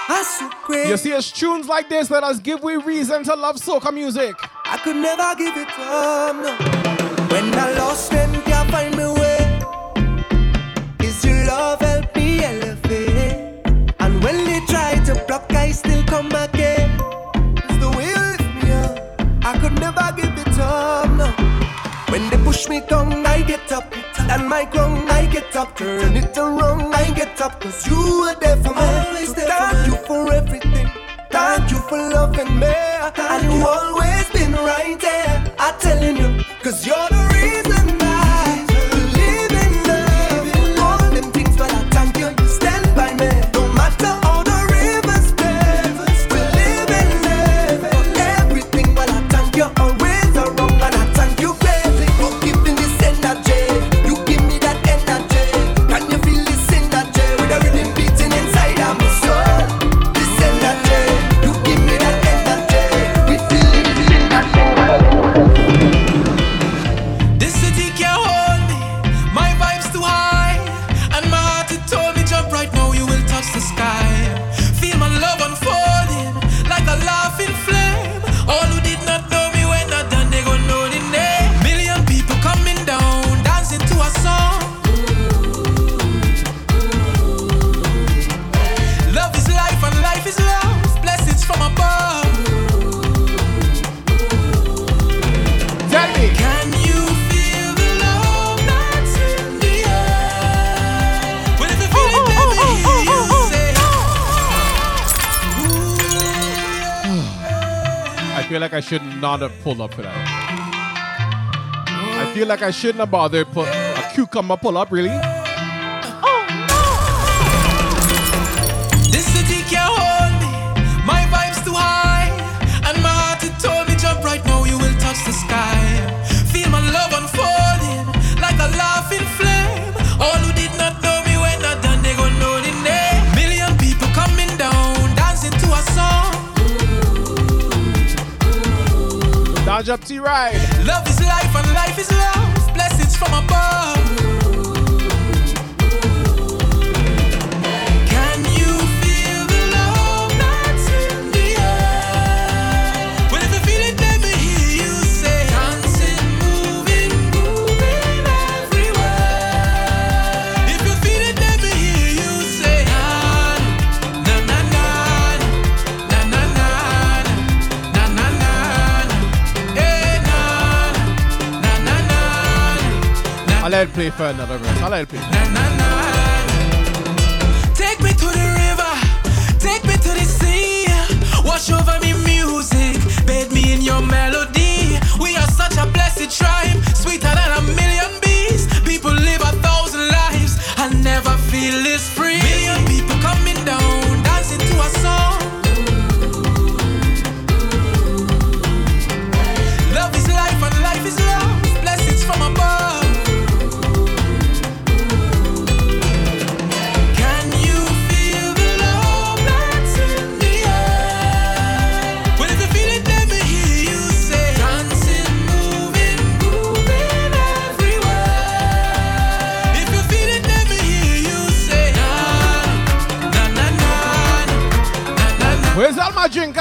So. You see, it's tunes like this that us give we reason to love soca music. I could never give it up, no. When I lost them, can't find me way. Is your love help me elevate? And when they try to block, I still come again. It's the way you lift me up. I could never give it up, no. When they push me down, I get up. Stand my ground, I get up. Turn it around, I get up. Cause you were there for me. Always there Thank you for everything. Thank you for loving me. and you always been right there. I'm telling you, cause you're the I should not have pulled up for that. I feel like I shouldn't have bothered put a cucumber pull up, really. Up T ride. Love is life and life is love. Blessings from above. I'll play for another verse. I'll let it play. Take me to the river, take me to the sea. Wash over me music, bathe me in your melody.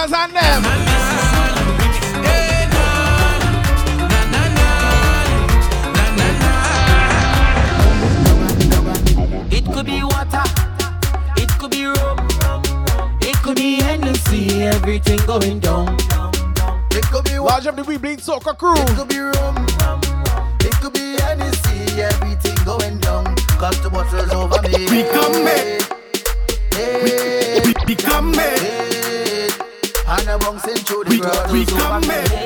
All my and them? It could be water, it could be rum, it could be Hennessy, everything going down. It could be Large up the We Bleed Soca crew. It could be rum. It could be Hennessy. Everything going down. Cause the bottles over me. We come back. We come in.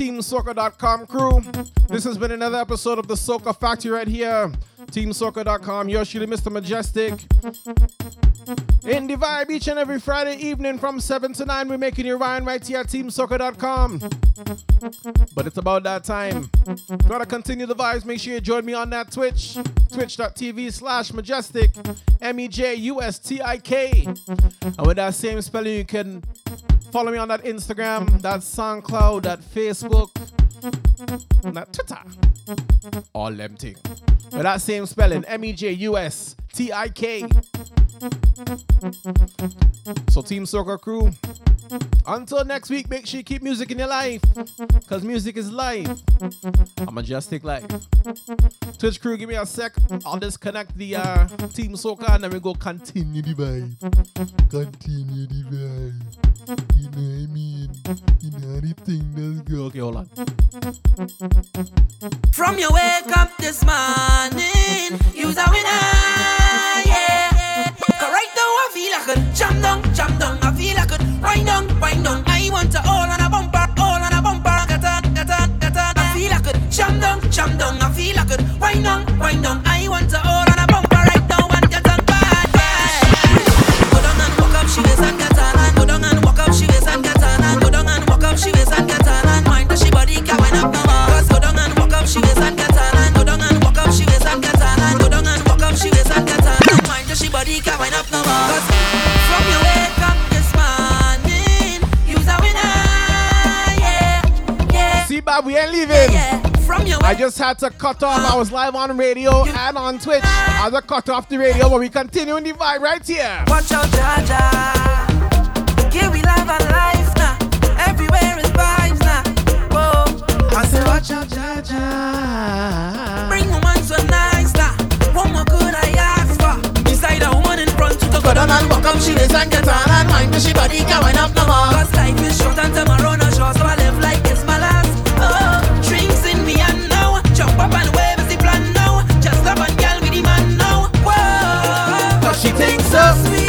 TeamSoca.com crew. This has been another episode of the Soca Factory right here. TeamSoca.com. Yo, Shirley, Mr. Mejustik. In the vibe each and every Friday evening from 7 to 9, we're making your Ryan right here at TeamSoca.com. But it's about that time. Gotta continue the vibes. Make sure you join me on that Twitch. Twitch.tv slash Mejustik. M E J U S T I K. And with that same spelling, you can Follow me on that Instagram, that SoundCloud, that Facebook, that Twitter. All them thing. With that same spelling, M-E-J-U-S-T-I-K. So Team Soca Crew, until next week, make sure you keep music in your life. Because music is life. A majestic life. Twitch crew, give me a sec. I'll disconnect the uh, Team Soca and then we go continue the vibe. Continue the vibe. You know what I mean? You know the that's good. Okay, hold on. From your wake up this morning, use a winner. Yeah. Correct though, I feel like a jump down, jump feel I could wind down, wind down. I want to all on a bumper, all on a bumper. Get on, get on, get on. I feel I could jam down, jam down. I feel I could wind down, wind down. I want to all on a bumper right now and get on bad, bad. Go down and walk up, she is a get on. Go down and walk up, she is a get on. Go down and walk up, she is a get on. And mind that she body can wind up no more. Cause go down and walk up, she is a get on. Go down and walk up, she is a get on. Go down and walk up, she is a get on. Mind that she body can wind up no more. Cause I just had to cut off. I was live on radio and on Twitch. I had to cut off the radio, but we continuing the vibe right here. Watch out, Jaja. Here we live our life now. Everywhere is vibes now. Whoa. I say, watch out, Jaja. Bring woman so nice now. What more could I ask for? Beside a woman in front, to go down and walk up. She is and get on and mind me. She body can wind up no more. Cause life is short and tomorrow not sure. So I up and wave is the plan now. Just and with the man now. Cause she thinks so sweet.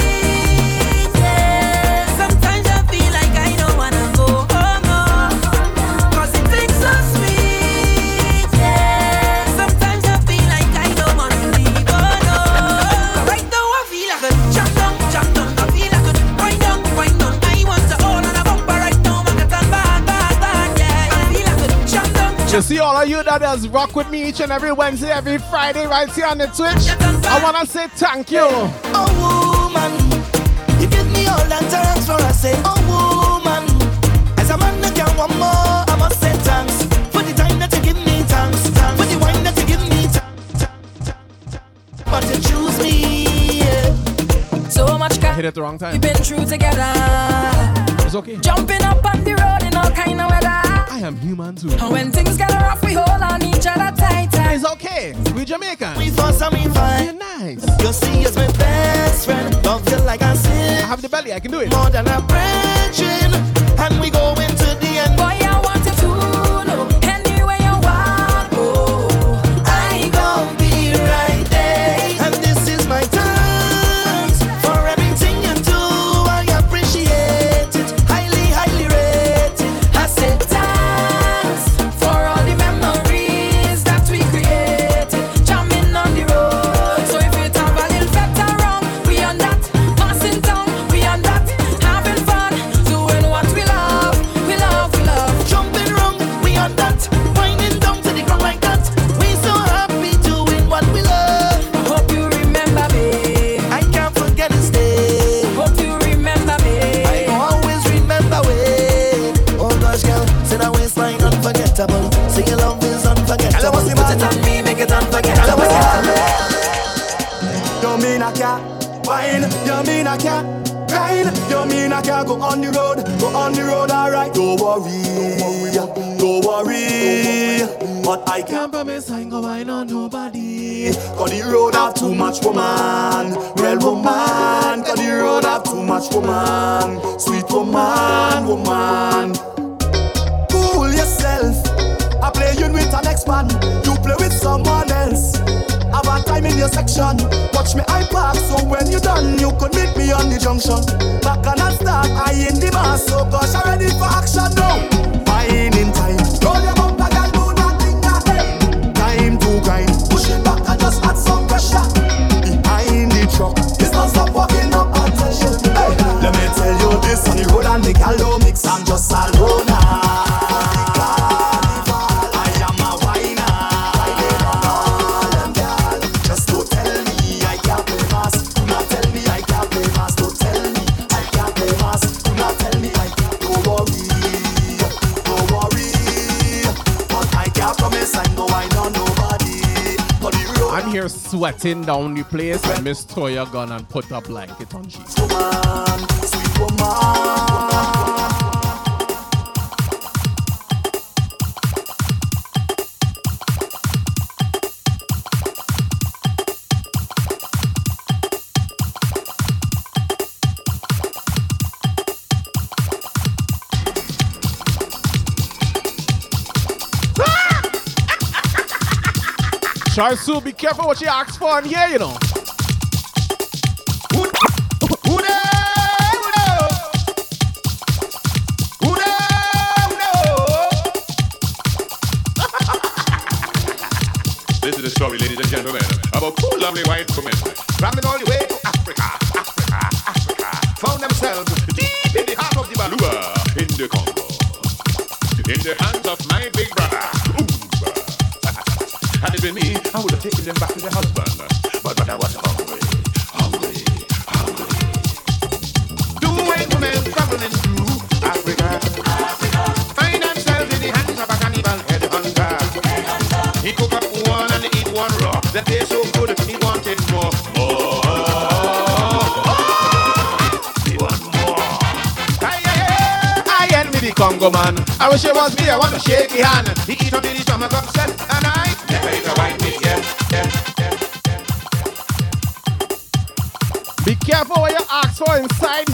You see all of you that does rock with me each and every Wednesday, every Friday right here on the Twitch. I wanna say thank you. Oh woman, you give me all that thanks for I say, oh woman. As a man that can want more, I must say thanks for the time that you give me thanks, thanks for the wine that you give me thanks. But you choose me, yeah. So much I hit it the wrong time. We've been through together. It's okay. Jumping up on the road in all kind of weather. I am human too. And when things get rough, we hold on each other tight. tight. It's okay. We Jamaican. We fuss and we fight. You're nice. You see, as my best friend, love you like I said. I have the belly. I can do it. More than a bridging, sweating down the place and Miss Toya gone and put a blanket on she. woman, sweet woman. Try Sue, be careful what you ask for in here, you know. Go man. I wish it was me, I want to shake your hand. He eat up in his stomach upset, and I never eat a white meat, yeah, yeah, yeah, yeah. Be careful what you ask for inside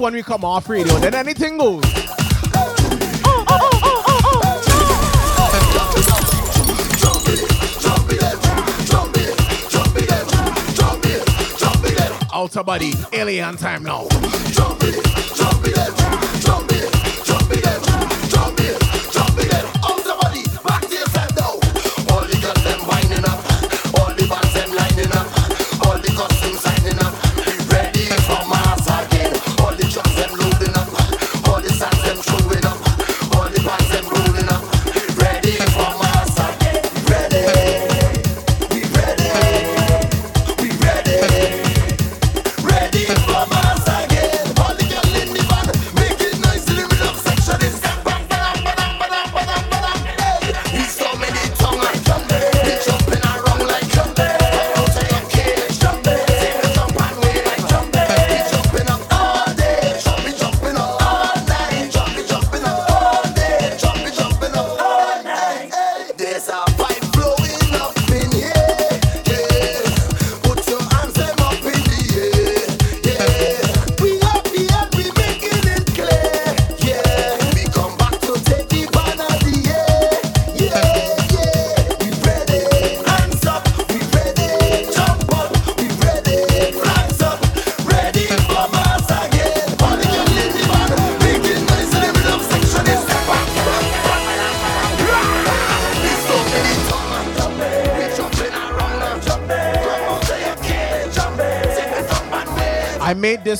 when we come off radio, then anything goes. Outer body, alien time now.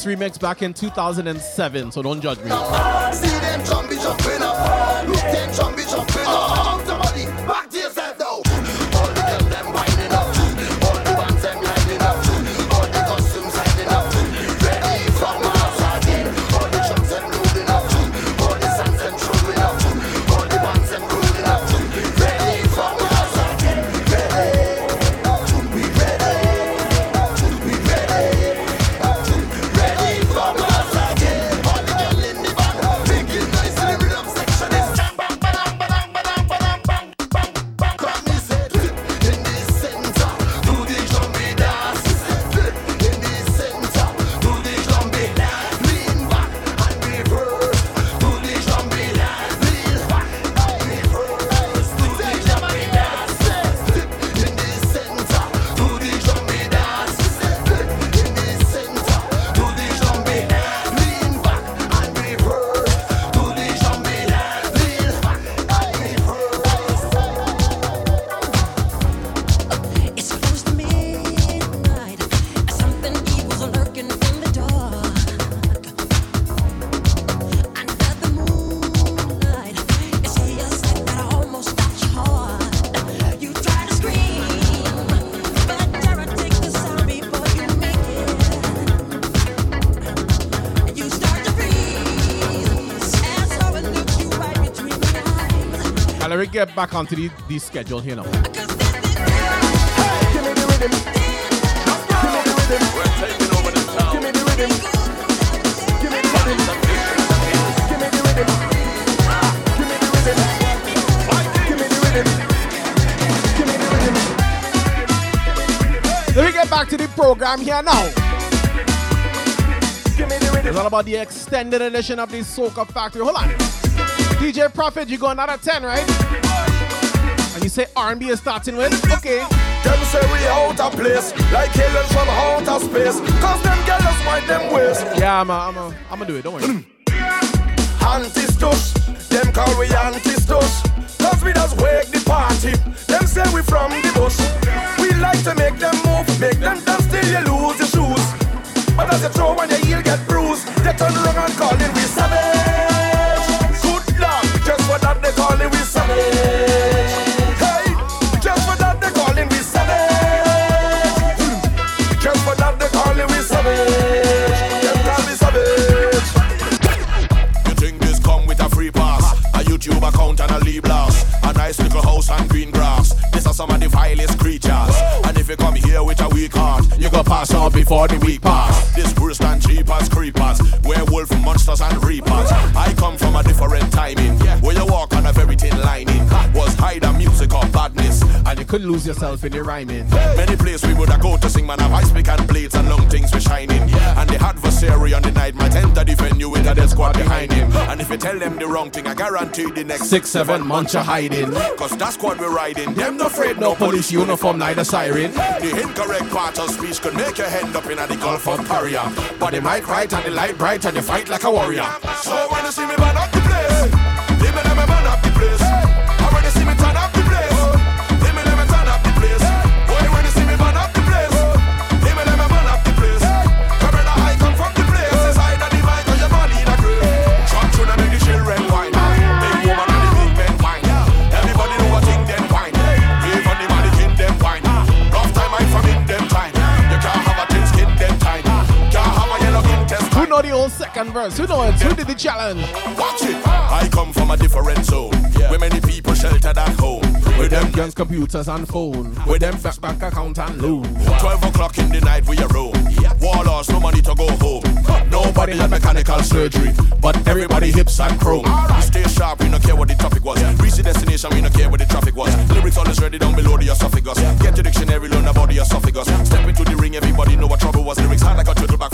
this remix back in 2007, so don't judge me. we get back onto the, the schedule here now. Let me get back to the program here now. It's all about the extended edition of the Soca Factory. Hold on. DJ Prophet, you got another 10, right? And you say R&B is starting with? Okay. Them say we out of place, like aliens from outer space. Cause them girls us wind them waist. Yeah, I'm I'm I'm gonna do it. Don't worry. Anti-stush, them call we anti-stush. Cause we just wake the party. Them say we from the bush. We like to make them move, make them dance till you lose your shoes. But as you throw when your heel get bruised, they turn around pass out before the week pass. This worse than cheap creepers. Werewolf monsters and reapers. I come from a different timing. Could lose yourself in the rhyming. Many places we would have go to sing, man, have ice pick and blades and long things we shining. Yeah. And the adversary on the night might enter the venue with a dead squad behind him. And if you tell them the wrong thing, I guarantee the next Six, seven months you're hiding. Cause that's squad we're riding. Them no afraid, No police uniform, neither siren. The incorrect part of speech could make your head up in the Gulf of Paria. But they might right and the light bright and you fight like a warrior. So when verse? Who know it? Who did the challenge? Watch it. I come from a different zone. Where many people sheltered at home. With them guns, computers, and phone. With them back bank account and loan. 12 o'clock in the night we are roam. Warlords, no money to go home. Nobody had mechanical surgery, but everybody hips and chrome. We stay sharp, we don't care what the topic was. Reach the destination, we don't care what the traffic was. Lyrics always ready down below the esophagus. Get your dictionary, learn about the esophagus. Step into the ring, everybody know what trouble was. Lyrics hard like a turtle back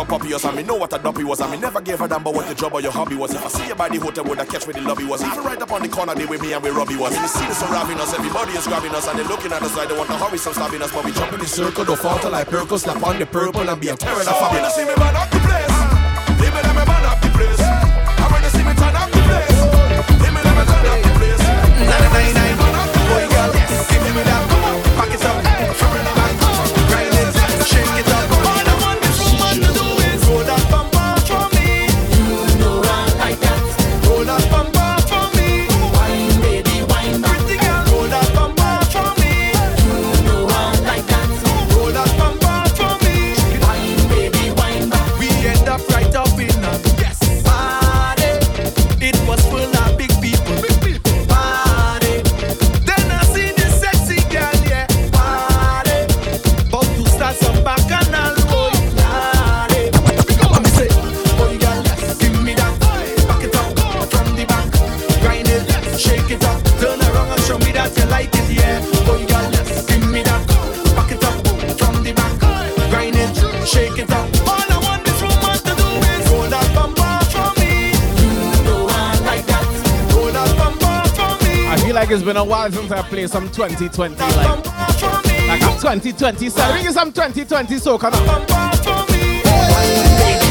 and they couldn't come copy us. Know what a duppy was. I mean, never gave a damn about what the job or your hobby was. If I see you by the hotel, would I catch where the lobby was? Even right up on the corner, they with me and we Robbie was. And you see this surrounding us, everybody is grabbing us, and they're looking at us like they want to hurry, some stabbing us, but we jump in the circle, don't falter like Perkle, slap on the purple and be a terror. So when you see me burn like it's been a while since I played some 2020. Like, like I'm 2020. So bring you some 2020 soca now.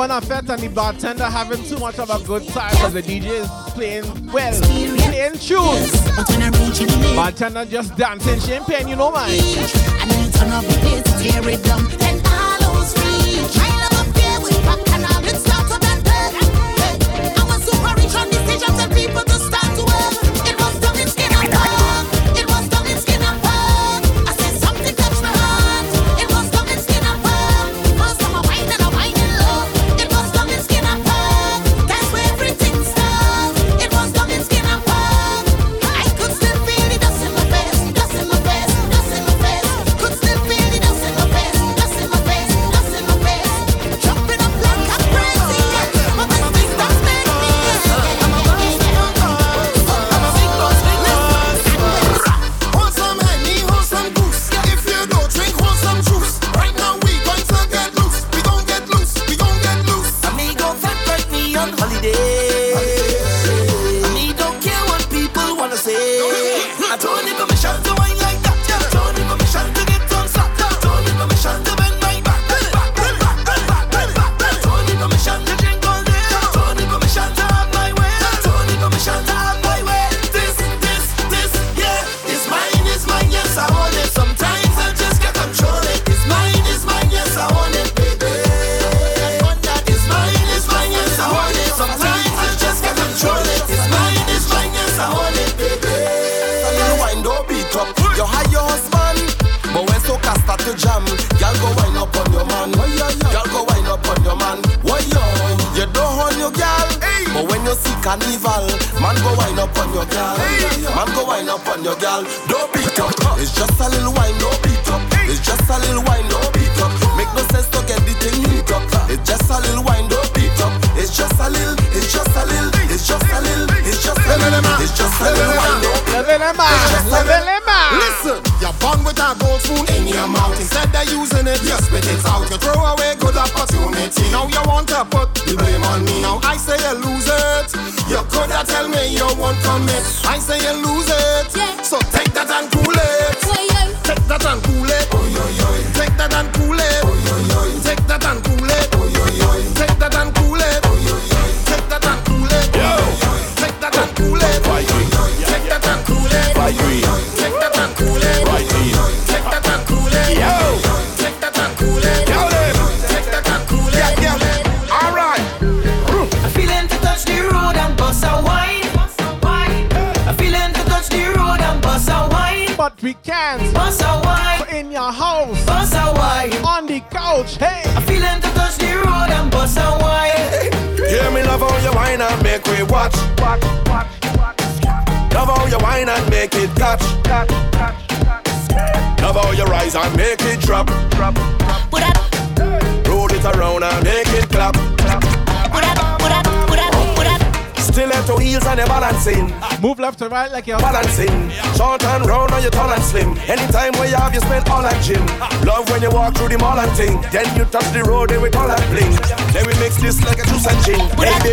when I felt the bartender having too much of a good time because the DJ is playing well, playing tunes. Bartender just dancing champagne, you know, man.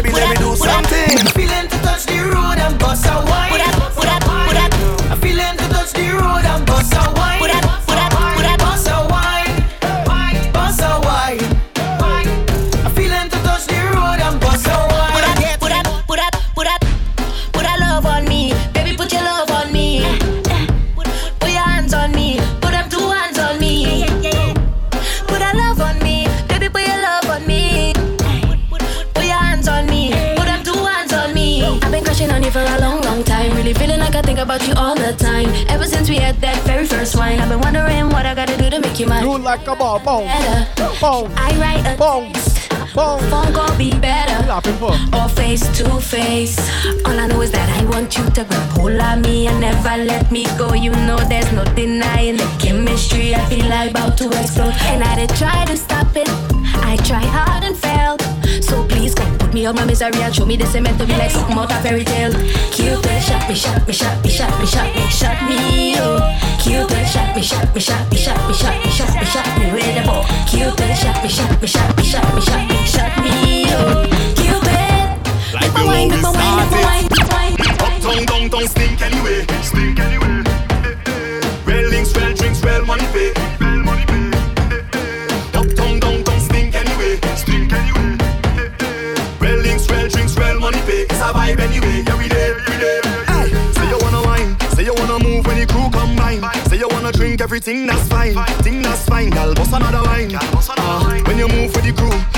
baby, let me do something. like a ball. Boom. Boom. I write a boom. Boom. Phone call be better. All face to face. All I know is that I want you to grab hold of me and never let me go. You know there's no denying the chemistry. I feel like about to explode. And I did try to stop it. I try hard and failed. So please go me out my misery and show me the cement to be like something out a fairy tale. Cupid shot me, shot me, shot me, shot me, shot me, shot me, oh. Cupid shot me, shot me, shot me, shot me, shot me, shot me, shot me with a bow. Cupid shot me, shot me, shot me, shot me, shot me, shot me, oh. Cupid, like the wine, the wine, the wine, the wine. Uptown, downtown, stinking. Everything that's fine. Thing that's fine, gal, bust another wine. Uh, when you move with the crew,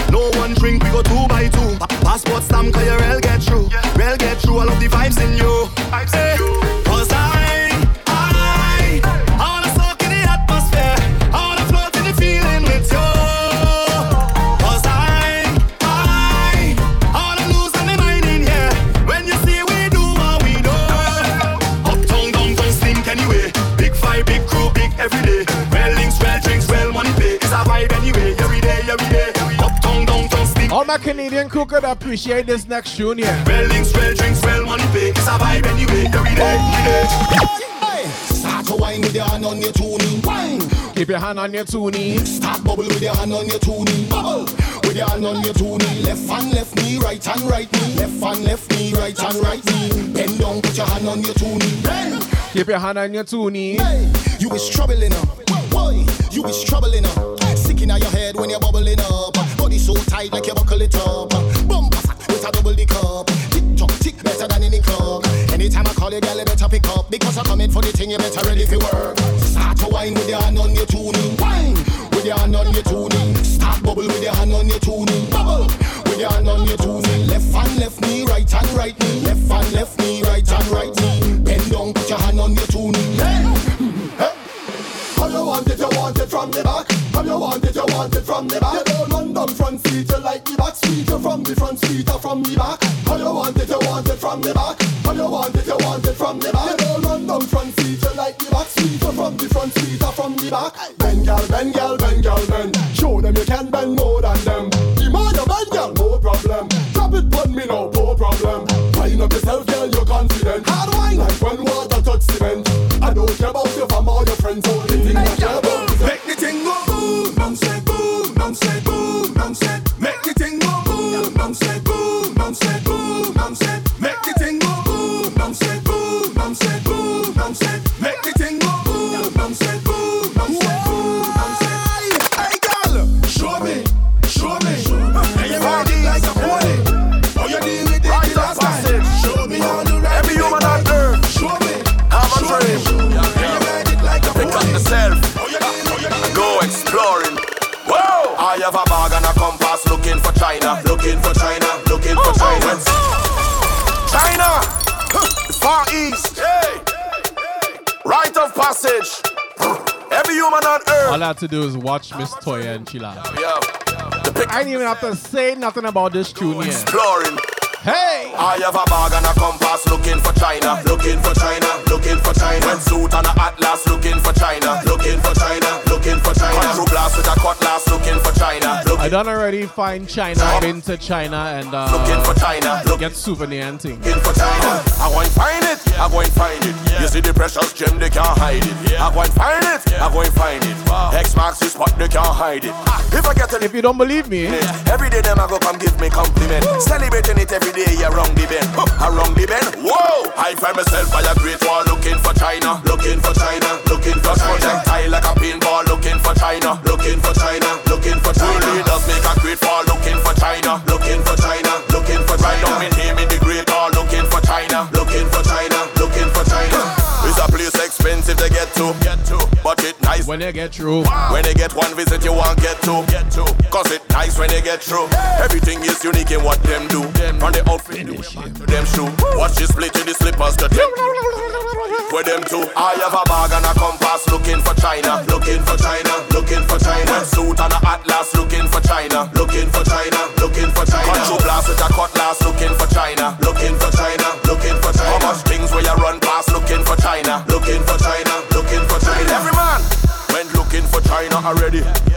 downtown, stink. All my Canadian crew could appreciate this next tune here. Well links, well drinks, well money pay. It's a vibe anyway. Every day, every day. Start to wine with your hand on your tuning. Wine. Keep your hand on your tuning. Start bubble with your hand on your tuning. Bubble with your hand on your tuning. Left hand, left knee, right hand, right knee. Left hand, left knee, right hand, right knee. Bend down, put your hand on your tuning. Bend. Keep your hand on your tuning. Hey, you is troubling her. Boy, you is troubling her. Sick in your head when you're bubbling up. So tight like you buckle it up. Bumper fat with a double the cup. Tick tock, tick better than any club. Anytime I call you, girl, you better pick up. Because I'm coming for the thing, you better ready for work. Start to wine with your hand on your tuning. Wine with your hand on your tuning. Start bubble with your hand on your tuning. Bubble with your hand on your tuning. Left hand, left knee, right hand, right knee. Left hand, left knee, right hand, right knee. Bend down, put your hand on your tuning. Hey. Hey. How you want it, you want it from the back. How you want it, you want it from the back. Don't front seat, you like the back seat. You from the front seat or from the back. How you want it, you want it from the back. How you want it, you want it from the back. You don't run down front seat, you like the back seat. You from the front seat or from the back. Bend, gal, bend, gal, bend, gal, bend. Show them you can bend more than them. The more you bend, gal, no problem. Drop it, put me no, no problem. Wind up yourself, girl, you're confident. Hard wine, like when water touch cement. I don't care about your fam or your friends, only thing I care about is make the thing go boom, boom, say boom, boom, say human on earth. All I have to do is watch Miss Toya and chill out. Yeah. I ain't even have to say nothing about this tune here. Exploring. Hey! I have a bag and a compass looking for China, looking for China, looking for China. Suit and a atlas looking for China, looking for China, looking for China. Control blast with a cutlass looking for China, I done already find China, been to China and uh, Looking for China, get souvenir and things. looking for China. I go and find it, I go and find it. You see the precious gem, they can't hide it. I go and find it, I go and find it. X marks the spot, they can't hide it. If I get it, If you don't believe me, Every day them I go come give me compliment Celebrating it every day around the bend Around the bend, whoa I find myself by a great wall looking for China Looking for China, looking for China Projectile like a pinball looking for China Looking for China, looking for China Leaders make a great wall looking for China Looking for China, looking for China Right down in in the great wall looking for China Looking for China, expensive to get to Get to, but it nice when they get through, when they get one visit, you won't get two. Get two. Cause it nice when they get through. Everything is unique in what them do. From the outfit to them shoe. Watch the split in the slippers to them. With them too. I have a bag and a compass looking for China. Looking for China. Looking for China. Suit and a atlas looking for China. Looking for China. Looking for China. Control blast with a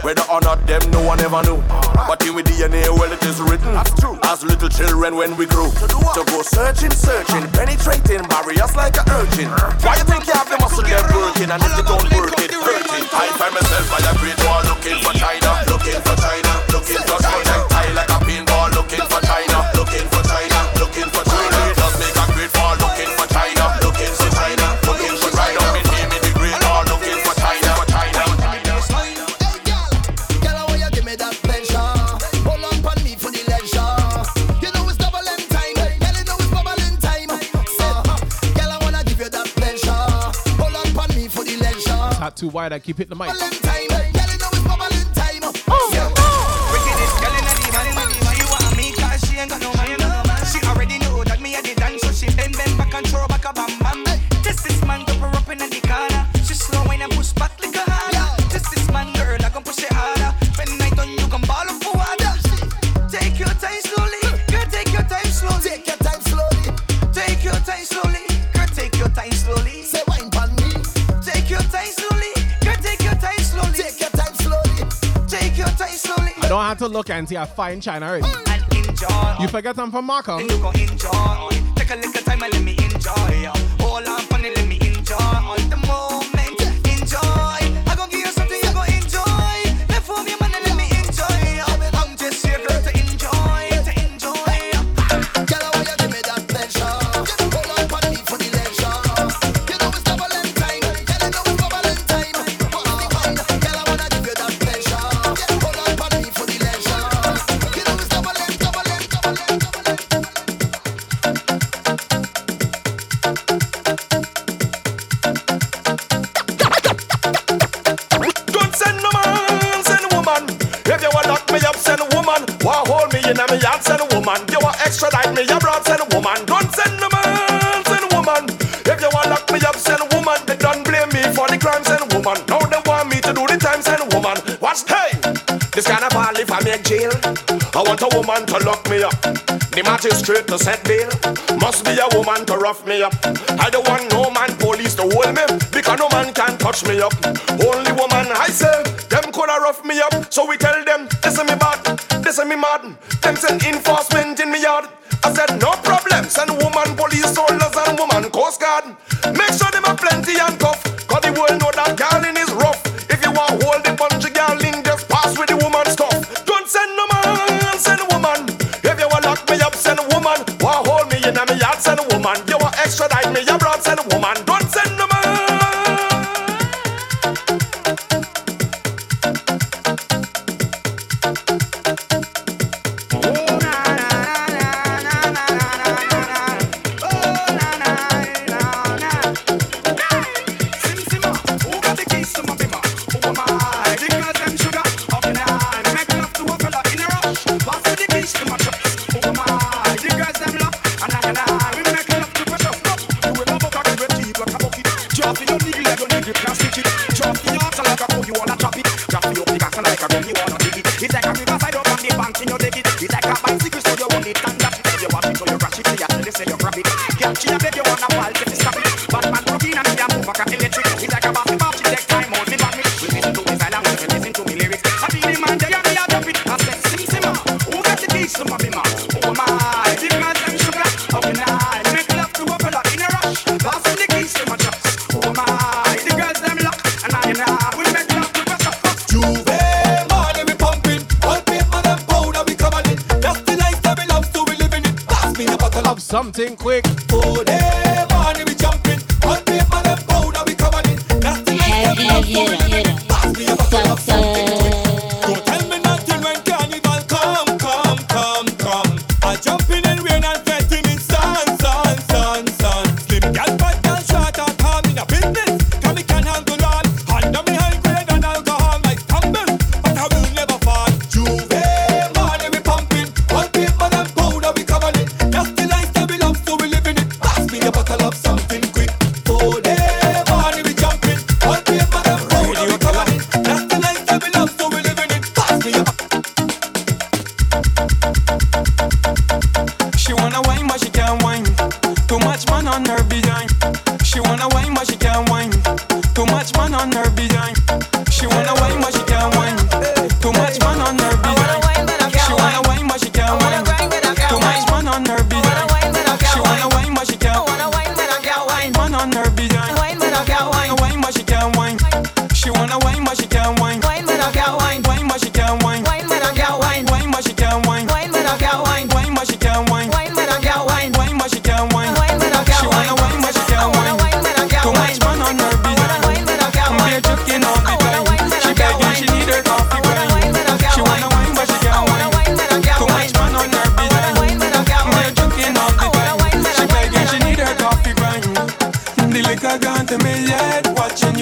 Whether or not them, no one ever knew. But in with DNA, well, it is written. That's true. As little children when we grew. To go searching, searching, penetrating barriers like a urchin. Why you think you have the muscle there working and if you don't work it, hurting? I find myself by a great wall looking for China. Looking for too wide. I keep hitting the mic. want to look and see a fine china already. You forget I'm from Markham. want a woman to lock me up. The magistrate to set bail. Must be a woman to rough me up. I don't want no man police to hold me because no man can touch me up. Only woman I say them coulda rough me up. So we tell them this is me bad, this is me mad. Them send enforcement in me yard. I said no problem. Send woman police soldiers and woman coast guard.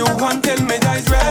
you want, tell me that is right.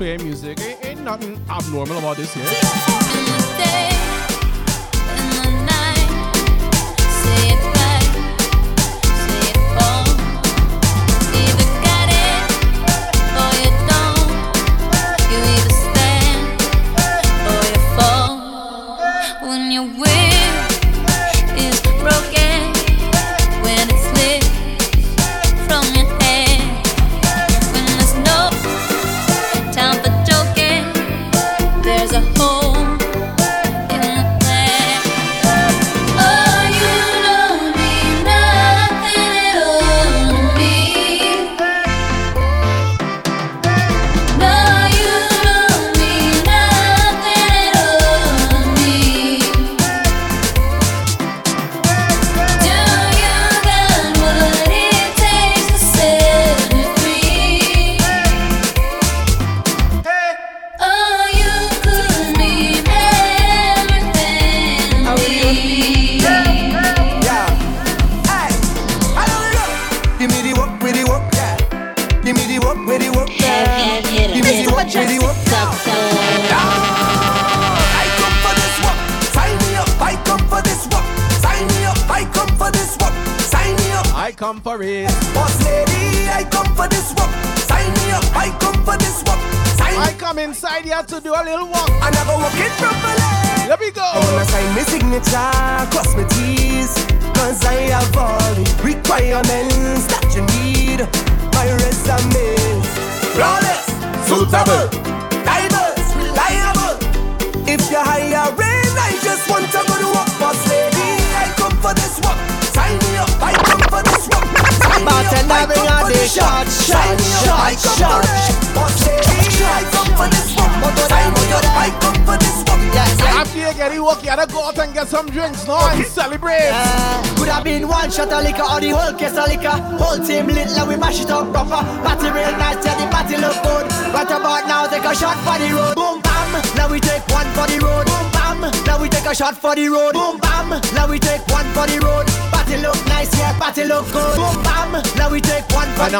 play music. Ain't, ain't nothing abnormal about this here.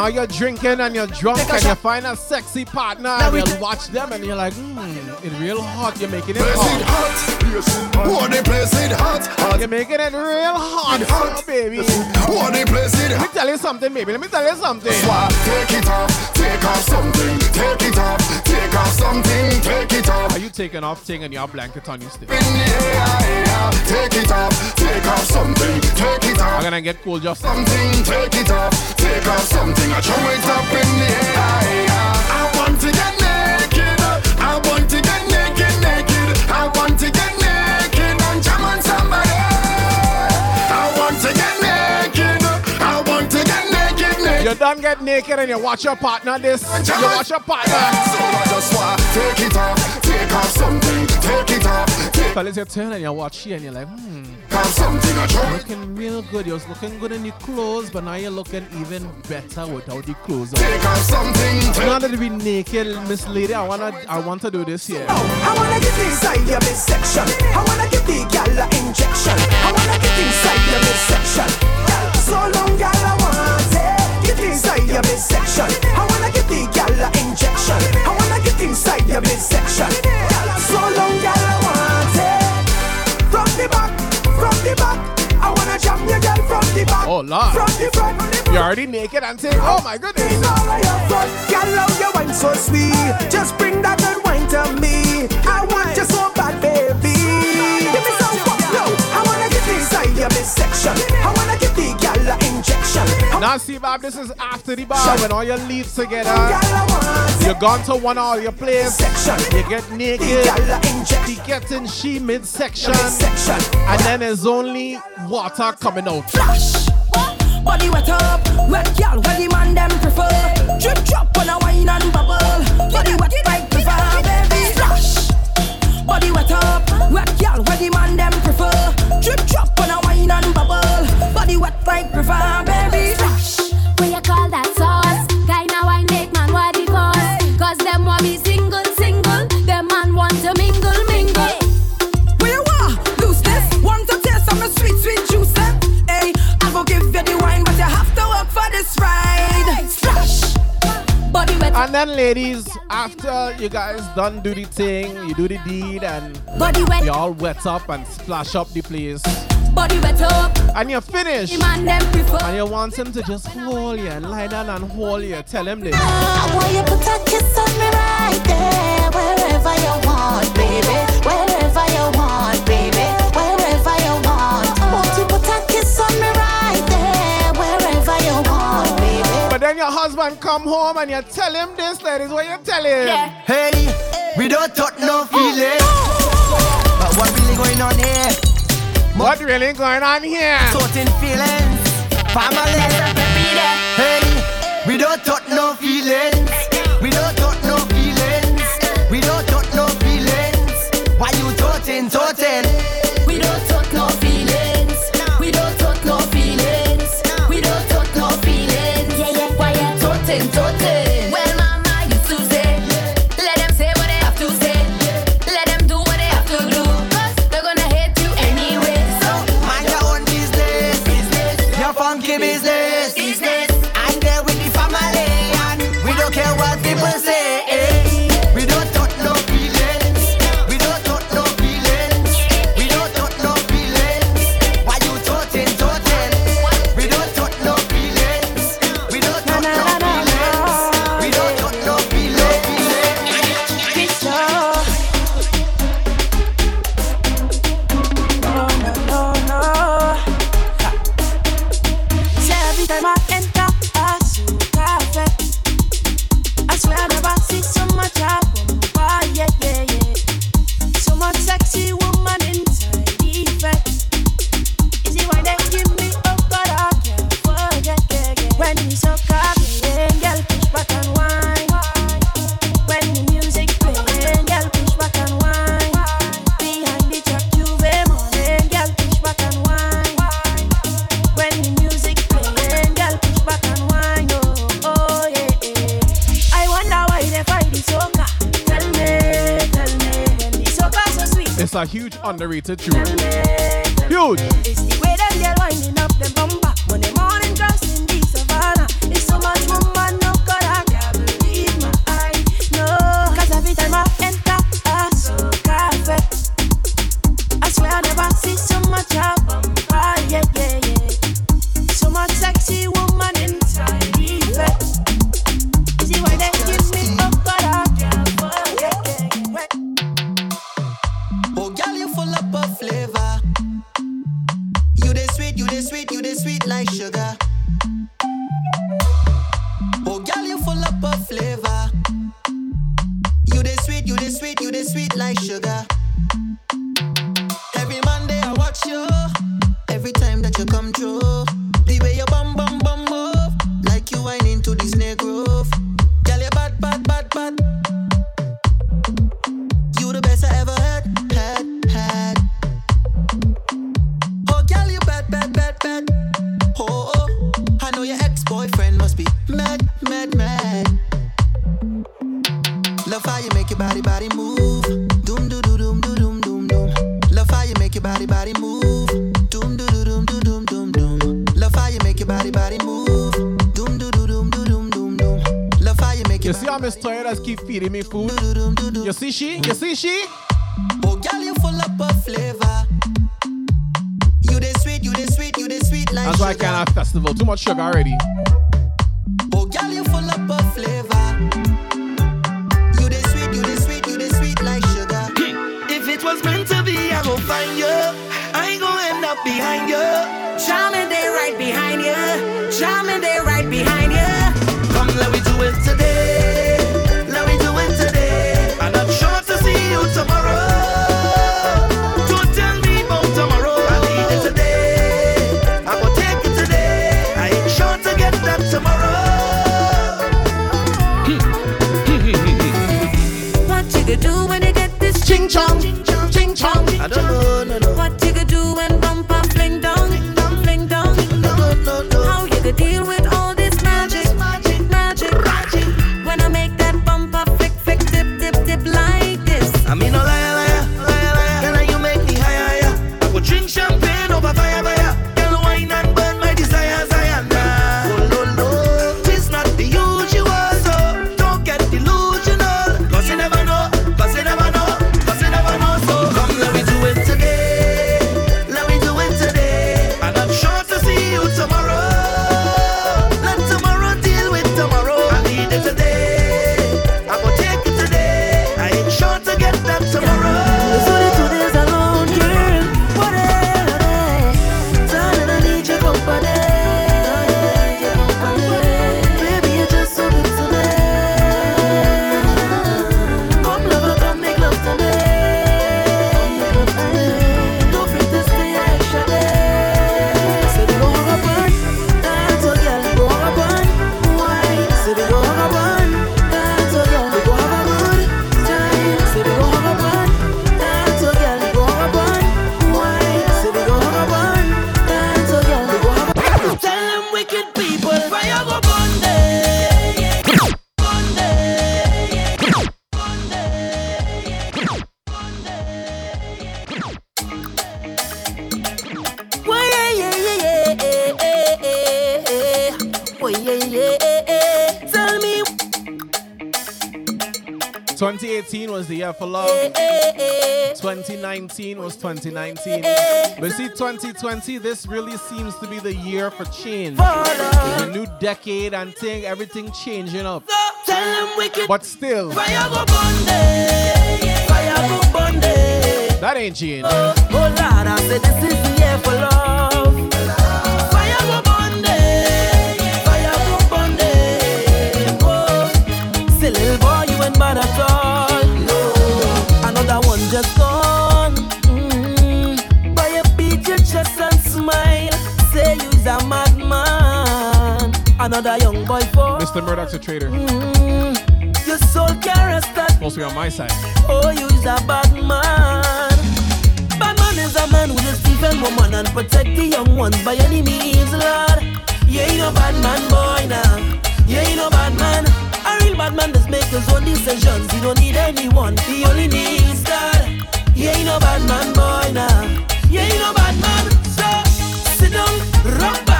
now you're drinking and you're drunk and you're find a sexy partner and you watch them and you're like, mmm, it's real hot. You're making it hot. hot. Oh, they place it hot, hot. You're making it real hot, hot, baby. Place it hot. Let me tell you something, baby. Let me tell you something. Swap, take it off, take off something, take it off, take off something, take it off. Are you taking off thing and your blanket on you still? In the take it off, take off something, take it off. I'm gonna get cool just something. Take it off, take off something, I throw it up in the air. I don't get naked and you watch your partner this. You watch your partner. So I just want take it off, take off something, take it off. Take Fellas, you turn and you watch she and you're like. Hmm. Off something a jump. Looking real good. You was looking good in your clothes, but now you're looking even better without the clothes on. Take off something. Now that to be naked, Miss Lady, I wanna, I want to do this here. Oh, I wanna get inside your midsection. I wanna give the gal injection. I wanna get inside your midsection. So long, gal, I want Lord. From the front. You're already naked and saying, oh my goodness. All of your front. Gal, love your wine so sweet. Just bring that good wine to me. I want you so bad, baby. Now, see, Bob, this is after the bar when all your leaves together. You're gone to one all your place. You get naked. He gets in she midsection. And then there's only water coming out. Flash. Body wet up, wet gal, where the man them prefer. Drip drop on a wine and bubble. Body wet like prefer, baby. Splash. Body wet up, wet gal, where the man them prefer. Drip drop on and bubble. Body wet like prefer, baby. And then, ladies, after you guys done do the thing, you do the deed, and you all wet up and splash up the place. Body wet up. And you're finished. And you want him to just hold you and lie down and hold you. Tell him this. I want you put a kiss on me right there, wherever you want, baby, wherever you want, baby, husband come home and you tell him this, ladies. What you tell him? Hey, we don't touch no oh. feeling. But what really going on here? What really going on here? Certain feelings. Family. Hey, we don't touch no feelings. We don't touch no feelings. We don't touch no feelings. Why you touching, touching? Underrated tune. Huge. Feeding me food? You see she? You see she? Oh, girl, you full up of flavor. You the sweet, you the sweet, you the sweet like That's why I can't have festival. Too much sugar already. 2019 was 2019. But see, 2020, this really seems to be the year for change. It's a new decade and thing, everything changing up. Tell them wicked But still, fire go burn them. Fire go burn them. that ain't change. Oh, oh Lord, I said this is the Another young boy for. Mr. Murdoch's a traitor. Mm. Your soul that Supposed to be on my side. Oh, you's a bad man. Bad man is a man who just defend woman and protect the young ones by any means, Lord. You ain't no bad man, boy, now. You ain't no bad man. A real bad man just make his own decisions. He don't need anyone. He only needs God. You ain't no bad man, boy, now. You ain't no bad man. So sit down, rock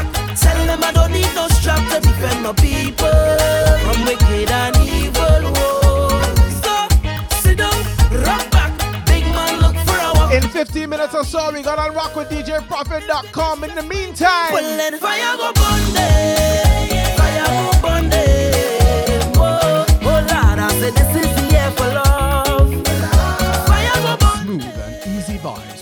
them I don't need no strap to defend my people from wicked and evil. Whoa. So sit down, rock back. Big man, look for. In 15 minutes or so, we gonna rock with DJProfit.com. In the meantime, Well, then fire go burn them. Fire go burn them. Oh, oh Lord, I said this is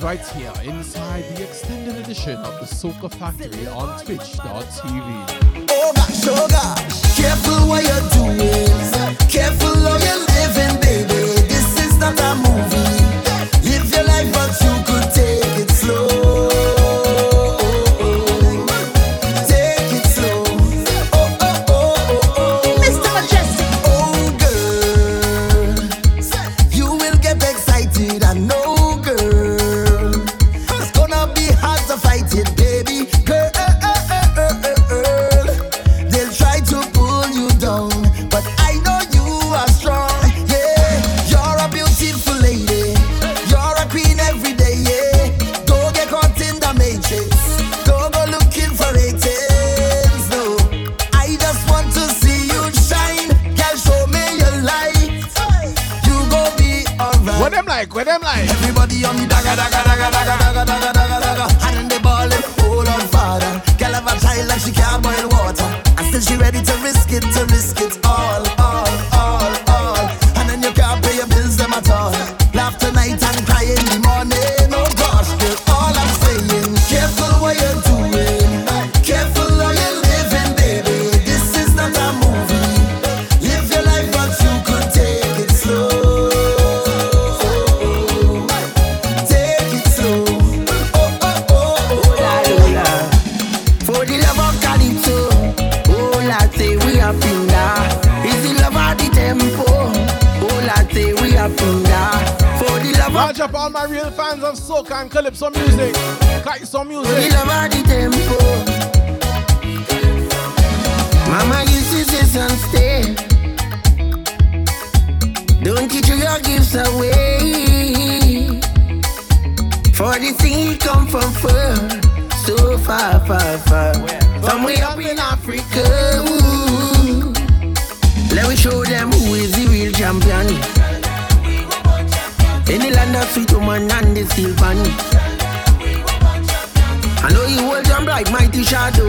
right here inside the extended edition of the Soca Factory on Twitch.tv. Oh careful what you're doing. Careful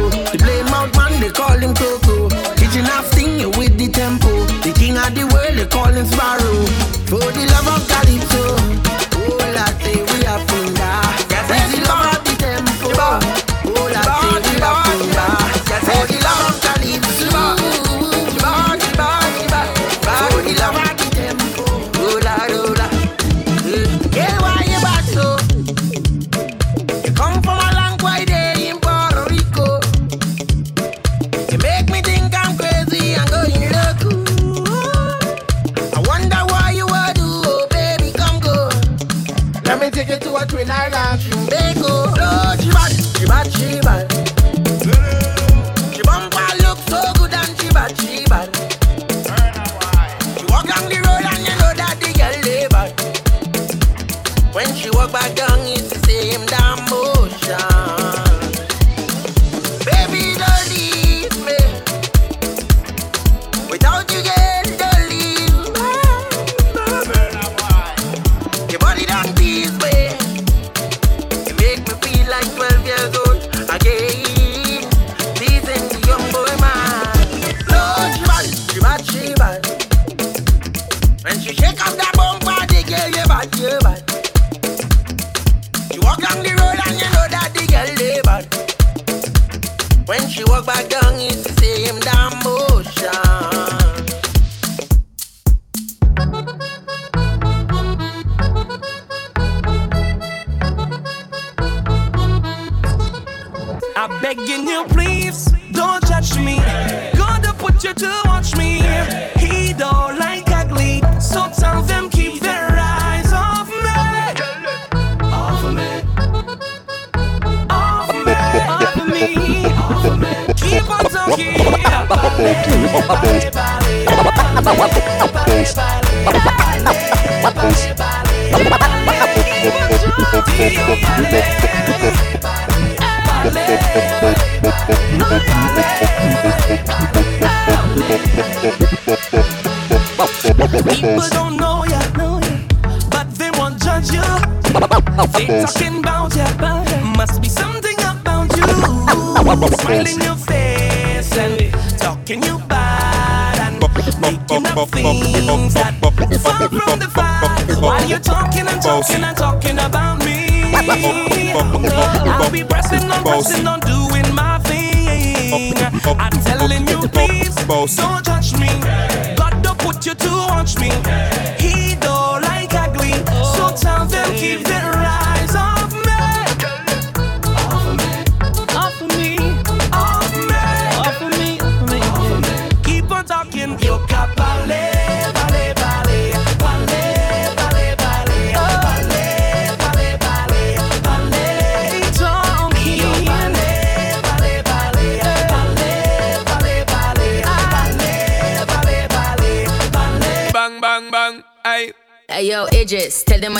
The blame out man, they call him Coco. Kitchen half thing with the tempo. The king of the world, they call him Sparrow. For the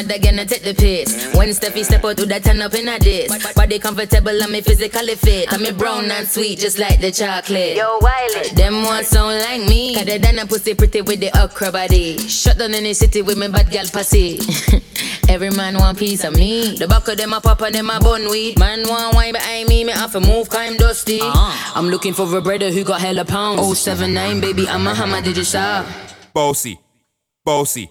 mother gonna take the piss. When Steffi step out, do that turn up in a diss. Body comfortable and me physically fit. I'm a brown and sweet, just like the chocolate. Yo, Wiley. Them ones sound like me. Cause they done a pussy pretty with the okra body. Shut down in the city with me bad gal pussy. Every man want piece of me. The back of them a pop and them a bun weed. Man want wine behind me, me have to move, cause I'm dusty. Uh-huh. I'm looking for a brother who got hella pounds. 079, baby, I'm a hammer, did you saw? Bossy. Bossy.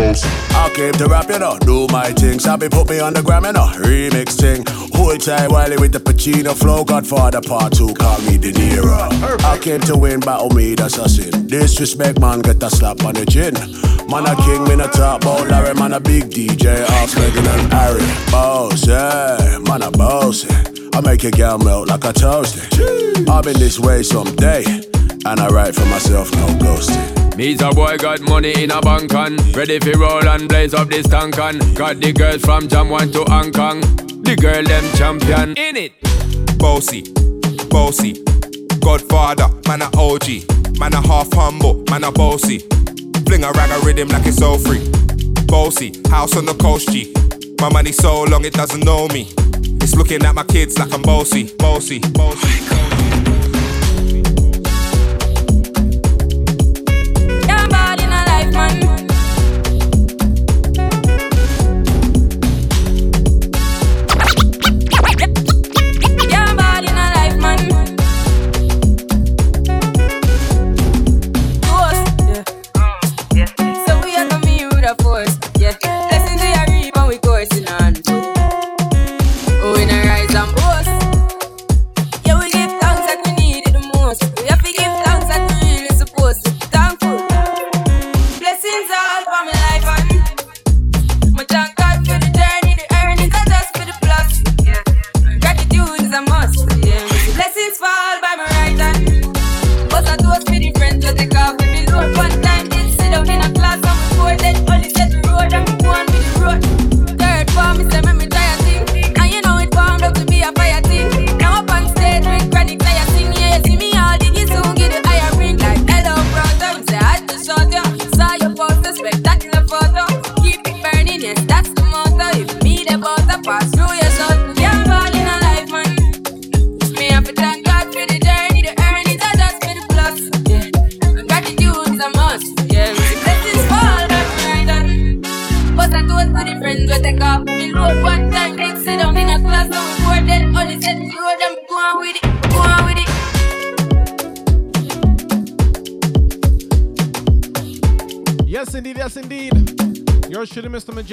I came to rap, you know, do my thing. Sabi put me on the gram, you know, remix thing. Hold tight, Wiley with the Pacino flow. Godfather part two, call me De Niro. I came to win, battle me, that's a sin. Disrespect, man, get a slap on the chin. Man a king, man a top bout Larry, man a big DJ, off Meghan and Harry. Boss, yeah, man a boss. I make your girl melt like a toasty. I've been this way someday, and I write for myself, no ghosting. Me's a boy got money in a bank on Ready for roll and blaze up this tank on Got the girls from Jam 1 to Hong Kong The girl them champion in it Bossy, bossy, Godfather, man a OG, man a half humble, man a bossy. Fling a rag a rhythm like it's all free. Bossy, house on the coast G. My money so long it doesn't know me. It's looking at my kids like I'm bossy, bossy, bossy. Oh yeah,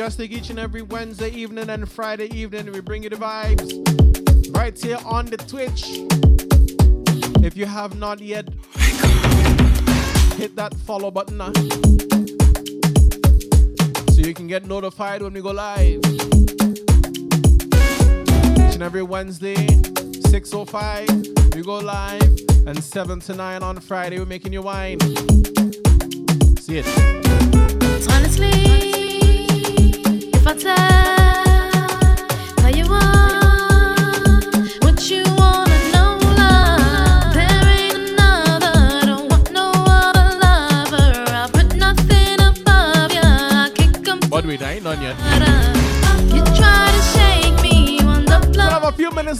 Each and every Wednesday evening and Friday evening, we bring you the vibes right here on the Twitch. If you have not yet, hit that follow button uh, so you can get notified when we go live. Each and every Wednesday, 6.05, we go live, and 7 to 9 on Friday, we're making you wine. See it. Honestly,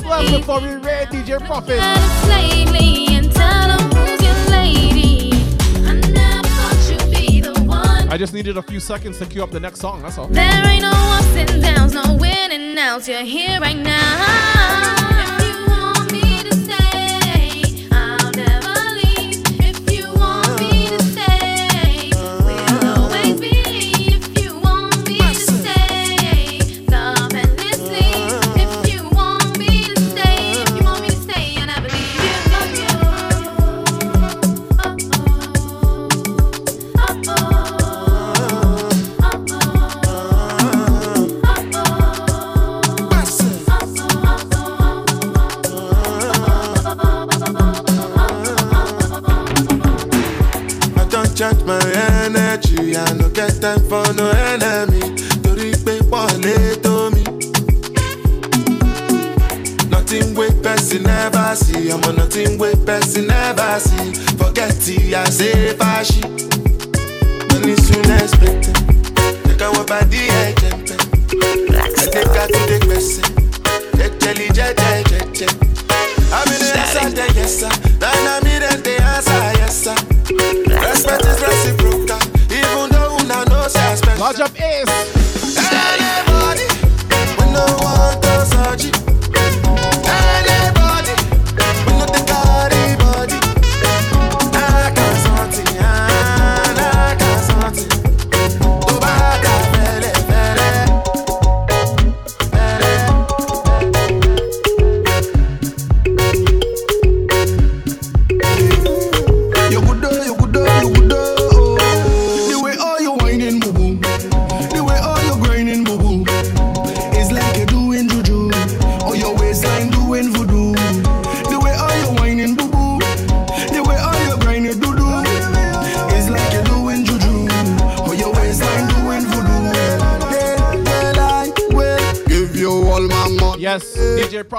left before we raid DJ Profit. I just needed a few seconds to queue up the next song, that's all. There ain't no ups and downs, no winning outs. You're here right now.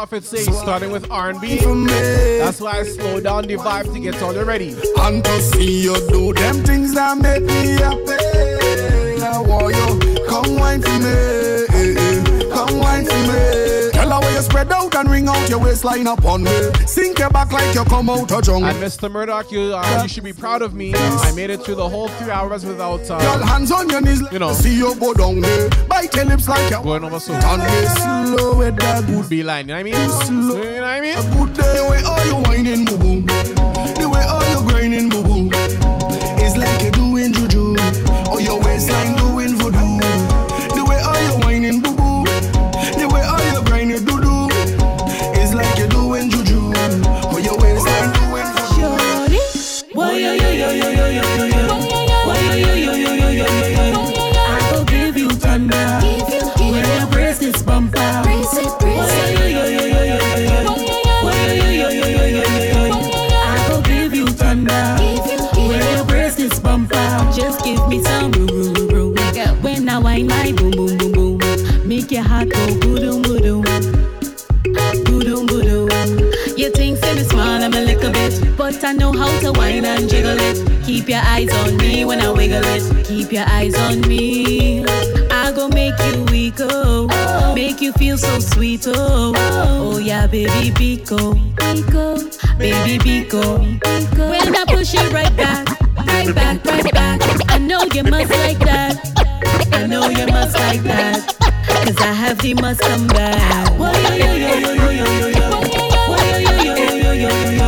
Profit says starting with R&B. That's why I slow down the vibe to get all you ready. And to see you do them things that make me happy. I want you come wine for me, come wine for me. Tell her you spread out and ring out your waistline upon me. Sink your back like you come out of jungle. And Mr. Murdoch, you, uh, you should be proud of me. I made it through the whole three hours without, Girl, uh, hands on your knees, you know, see you go down there. Bite your lips like you going over so. on me slow with that good beeline. You know what I mean? slow. You know what I mean? A good day, all you whining, boo Keep your eyes on me when I wiggle it. Keep your eyes on me. I go make you weak, oh. Make you feel so sweet, oh. Oh, yeah, baby Pico. Pico. Baby Pico. Pico. When I push it right back, right back, right back. I know you must like that. I know you must like that. Cause I have the must come back. Whoa, yo, yo, yo, yo, yo, yo, yo. Whoa, yo, yo, yo, yo, yo, yo, yo.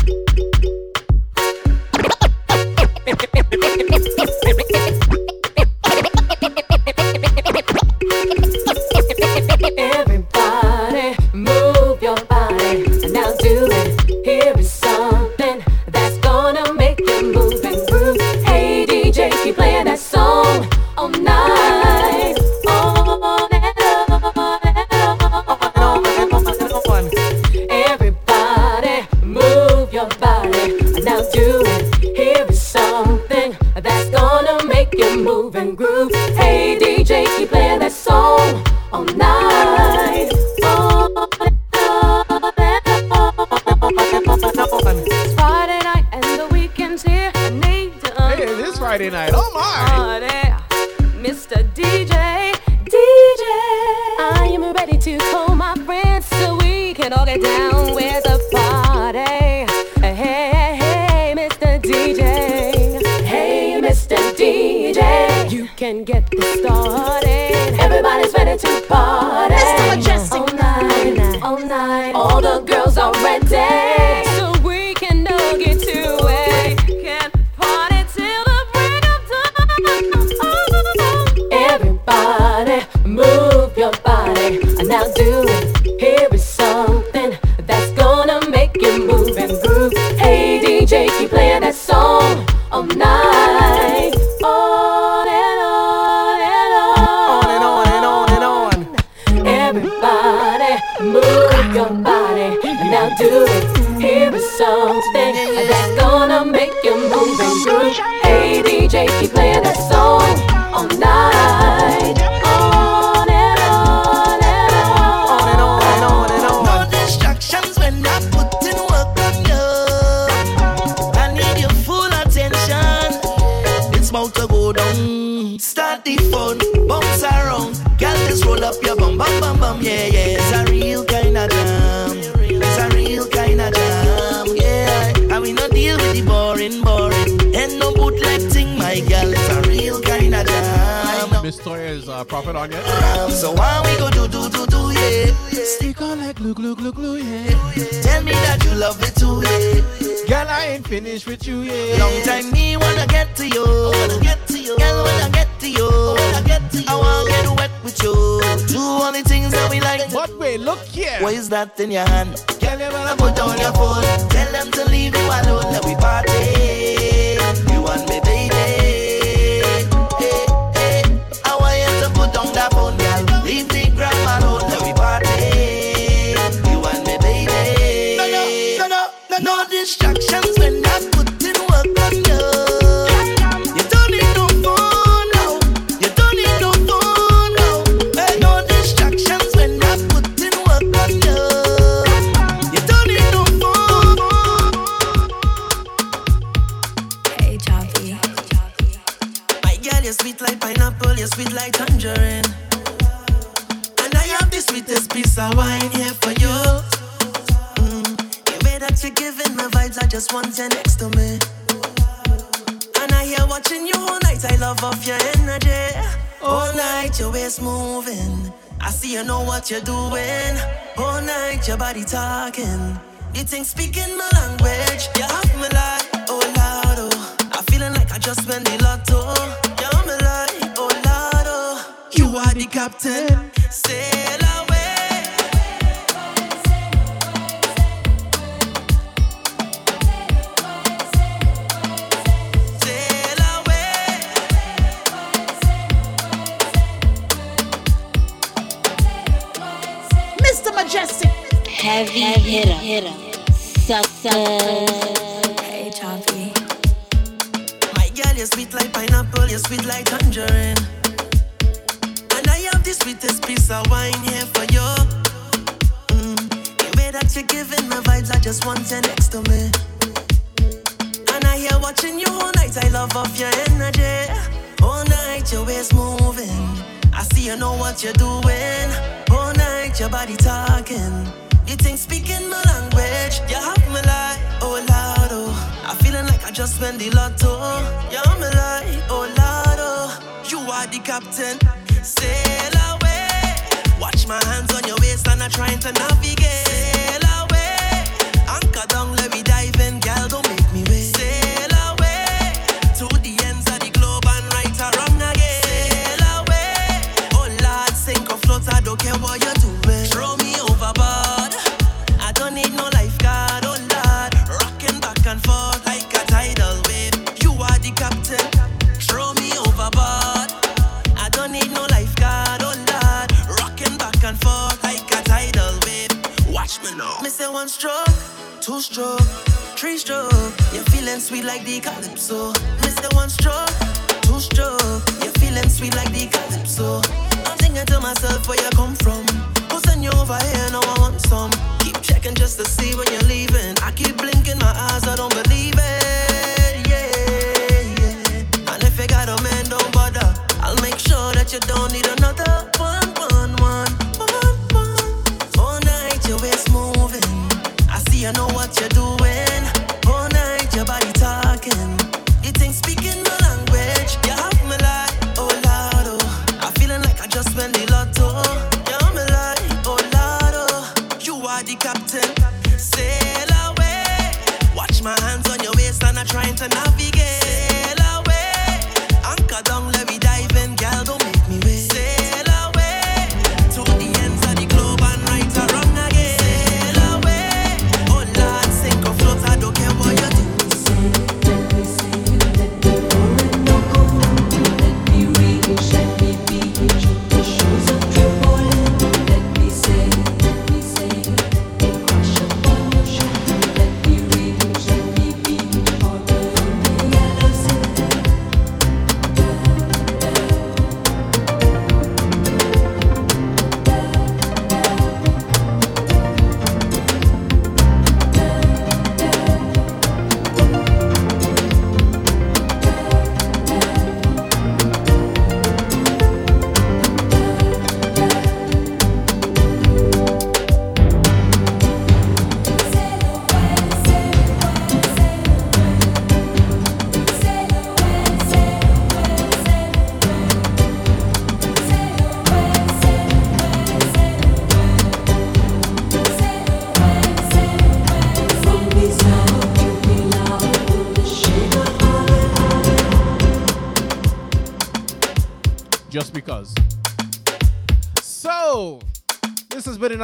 me now. Me say one stroke, two stroke, three stroke. You're feeling sweet like the calypso. Me say one stroke, two stroke. You're feeling sweet like the calypso. I'm thinking to myself where you come from. Who you over here? Now I want some. Keep checking just to see when you're leaving. I keep blinking my eyes, I don't believe it. Yeah, yeah. And if you got a man, don't bother. I'll make sure that you don't need another. you know what you're doing.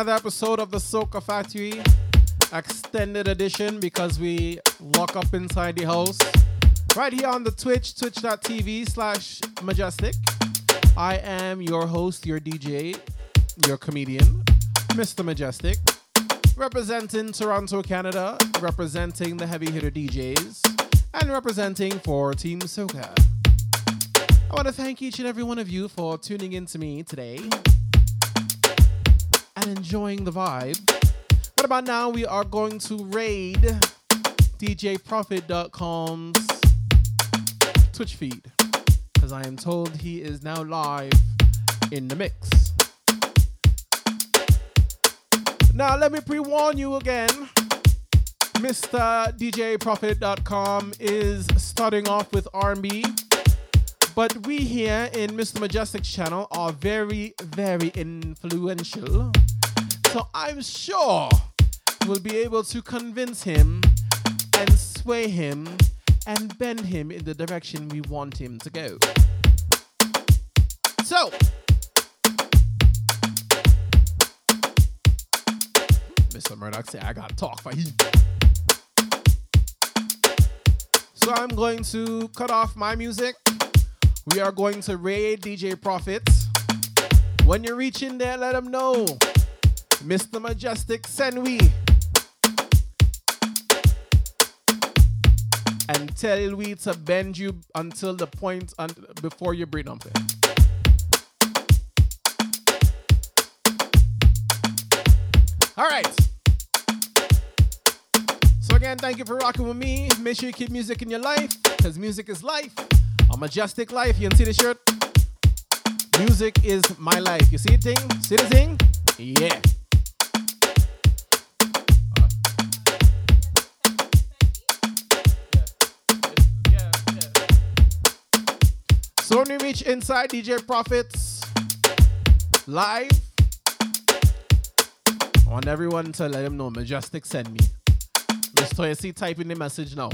Another episode of the Soca Factory extended edition because we lock up inside the house. Right here on the Twitch, twitch.tv slash mejustik. I am your host, your DJ, your comedian, Mr. Mejustik, representing Toronto, Canada, representing the heavy hitter DJs, and representing for Team Soca. I want to thank each and every one of you for tuning in to me today enjoying the vibe. What about now? We are going to raid DJProfit.com's Twitch feed because I am told he is now live in the mix. Now, let me pre warn you again. Mr. DJProfit.com is starting off with R&B, but we here in Mr. Mejustik's channel are very, very influential. So I'm sure we'll be able to convince him and sway him and bend him in the direction we want him to go. So, Mr. Murdoch say I gotta talk for him. So I'm going to cut off my music. We are going to raid DJ Profits. When you reach in there, let him know. Mr. Mejustik, send we. And tell we to bend you until the point un- before you bring something. All right. So again, thank you for rocking with me. Make sure you keep music in your life, because music is life. A majestic life. You can see the shirt. Music is my life. You see the thing? See the thing? Yeah. So when we reach inside DJ Profits live, I want everyone to let him know Mejustik send me. Mr. see typing the message now.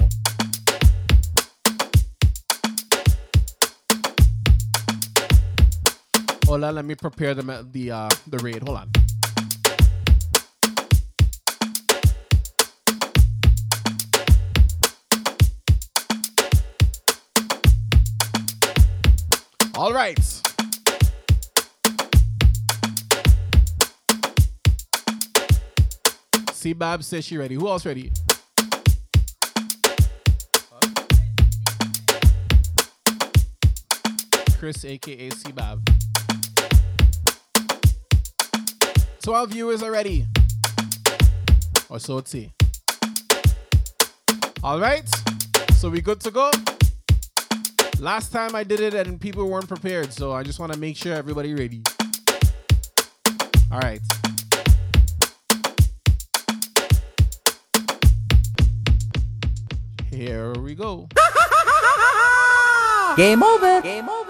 Hold on, let me prepare the the uh, the raid. Hold on. All right. C Bab says she ready. Who else ready? Chris, aka C. So our viewers are ready. Or so it's see. All right. So we good to go. Last time I did it and people weren't prepared, so I just want to make sure everybody ready. All right. Here we go. Game over. Game over.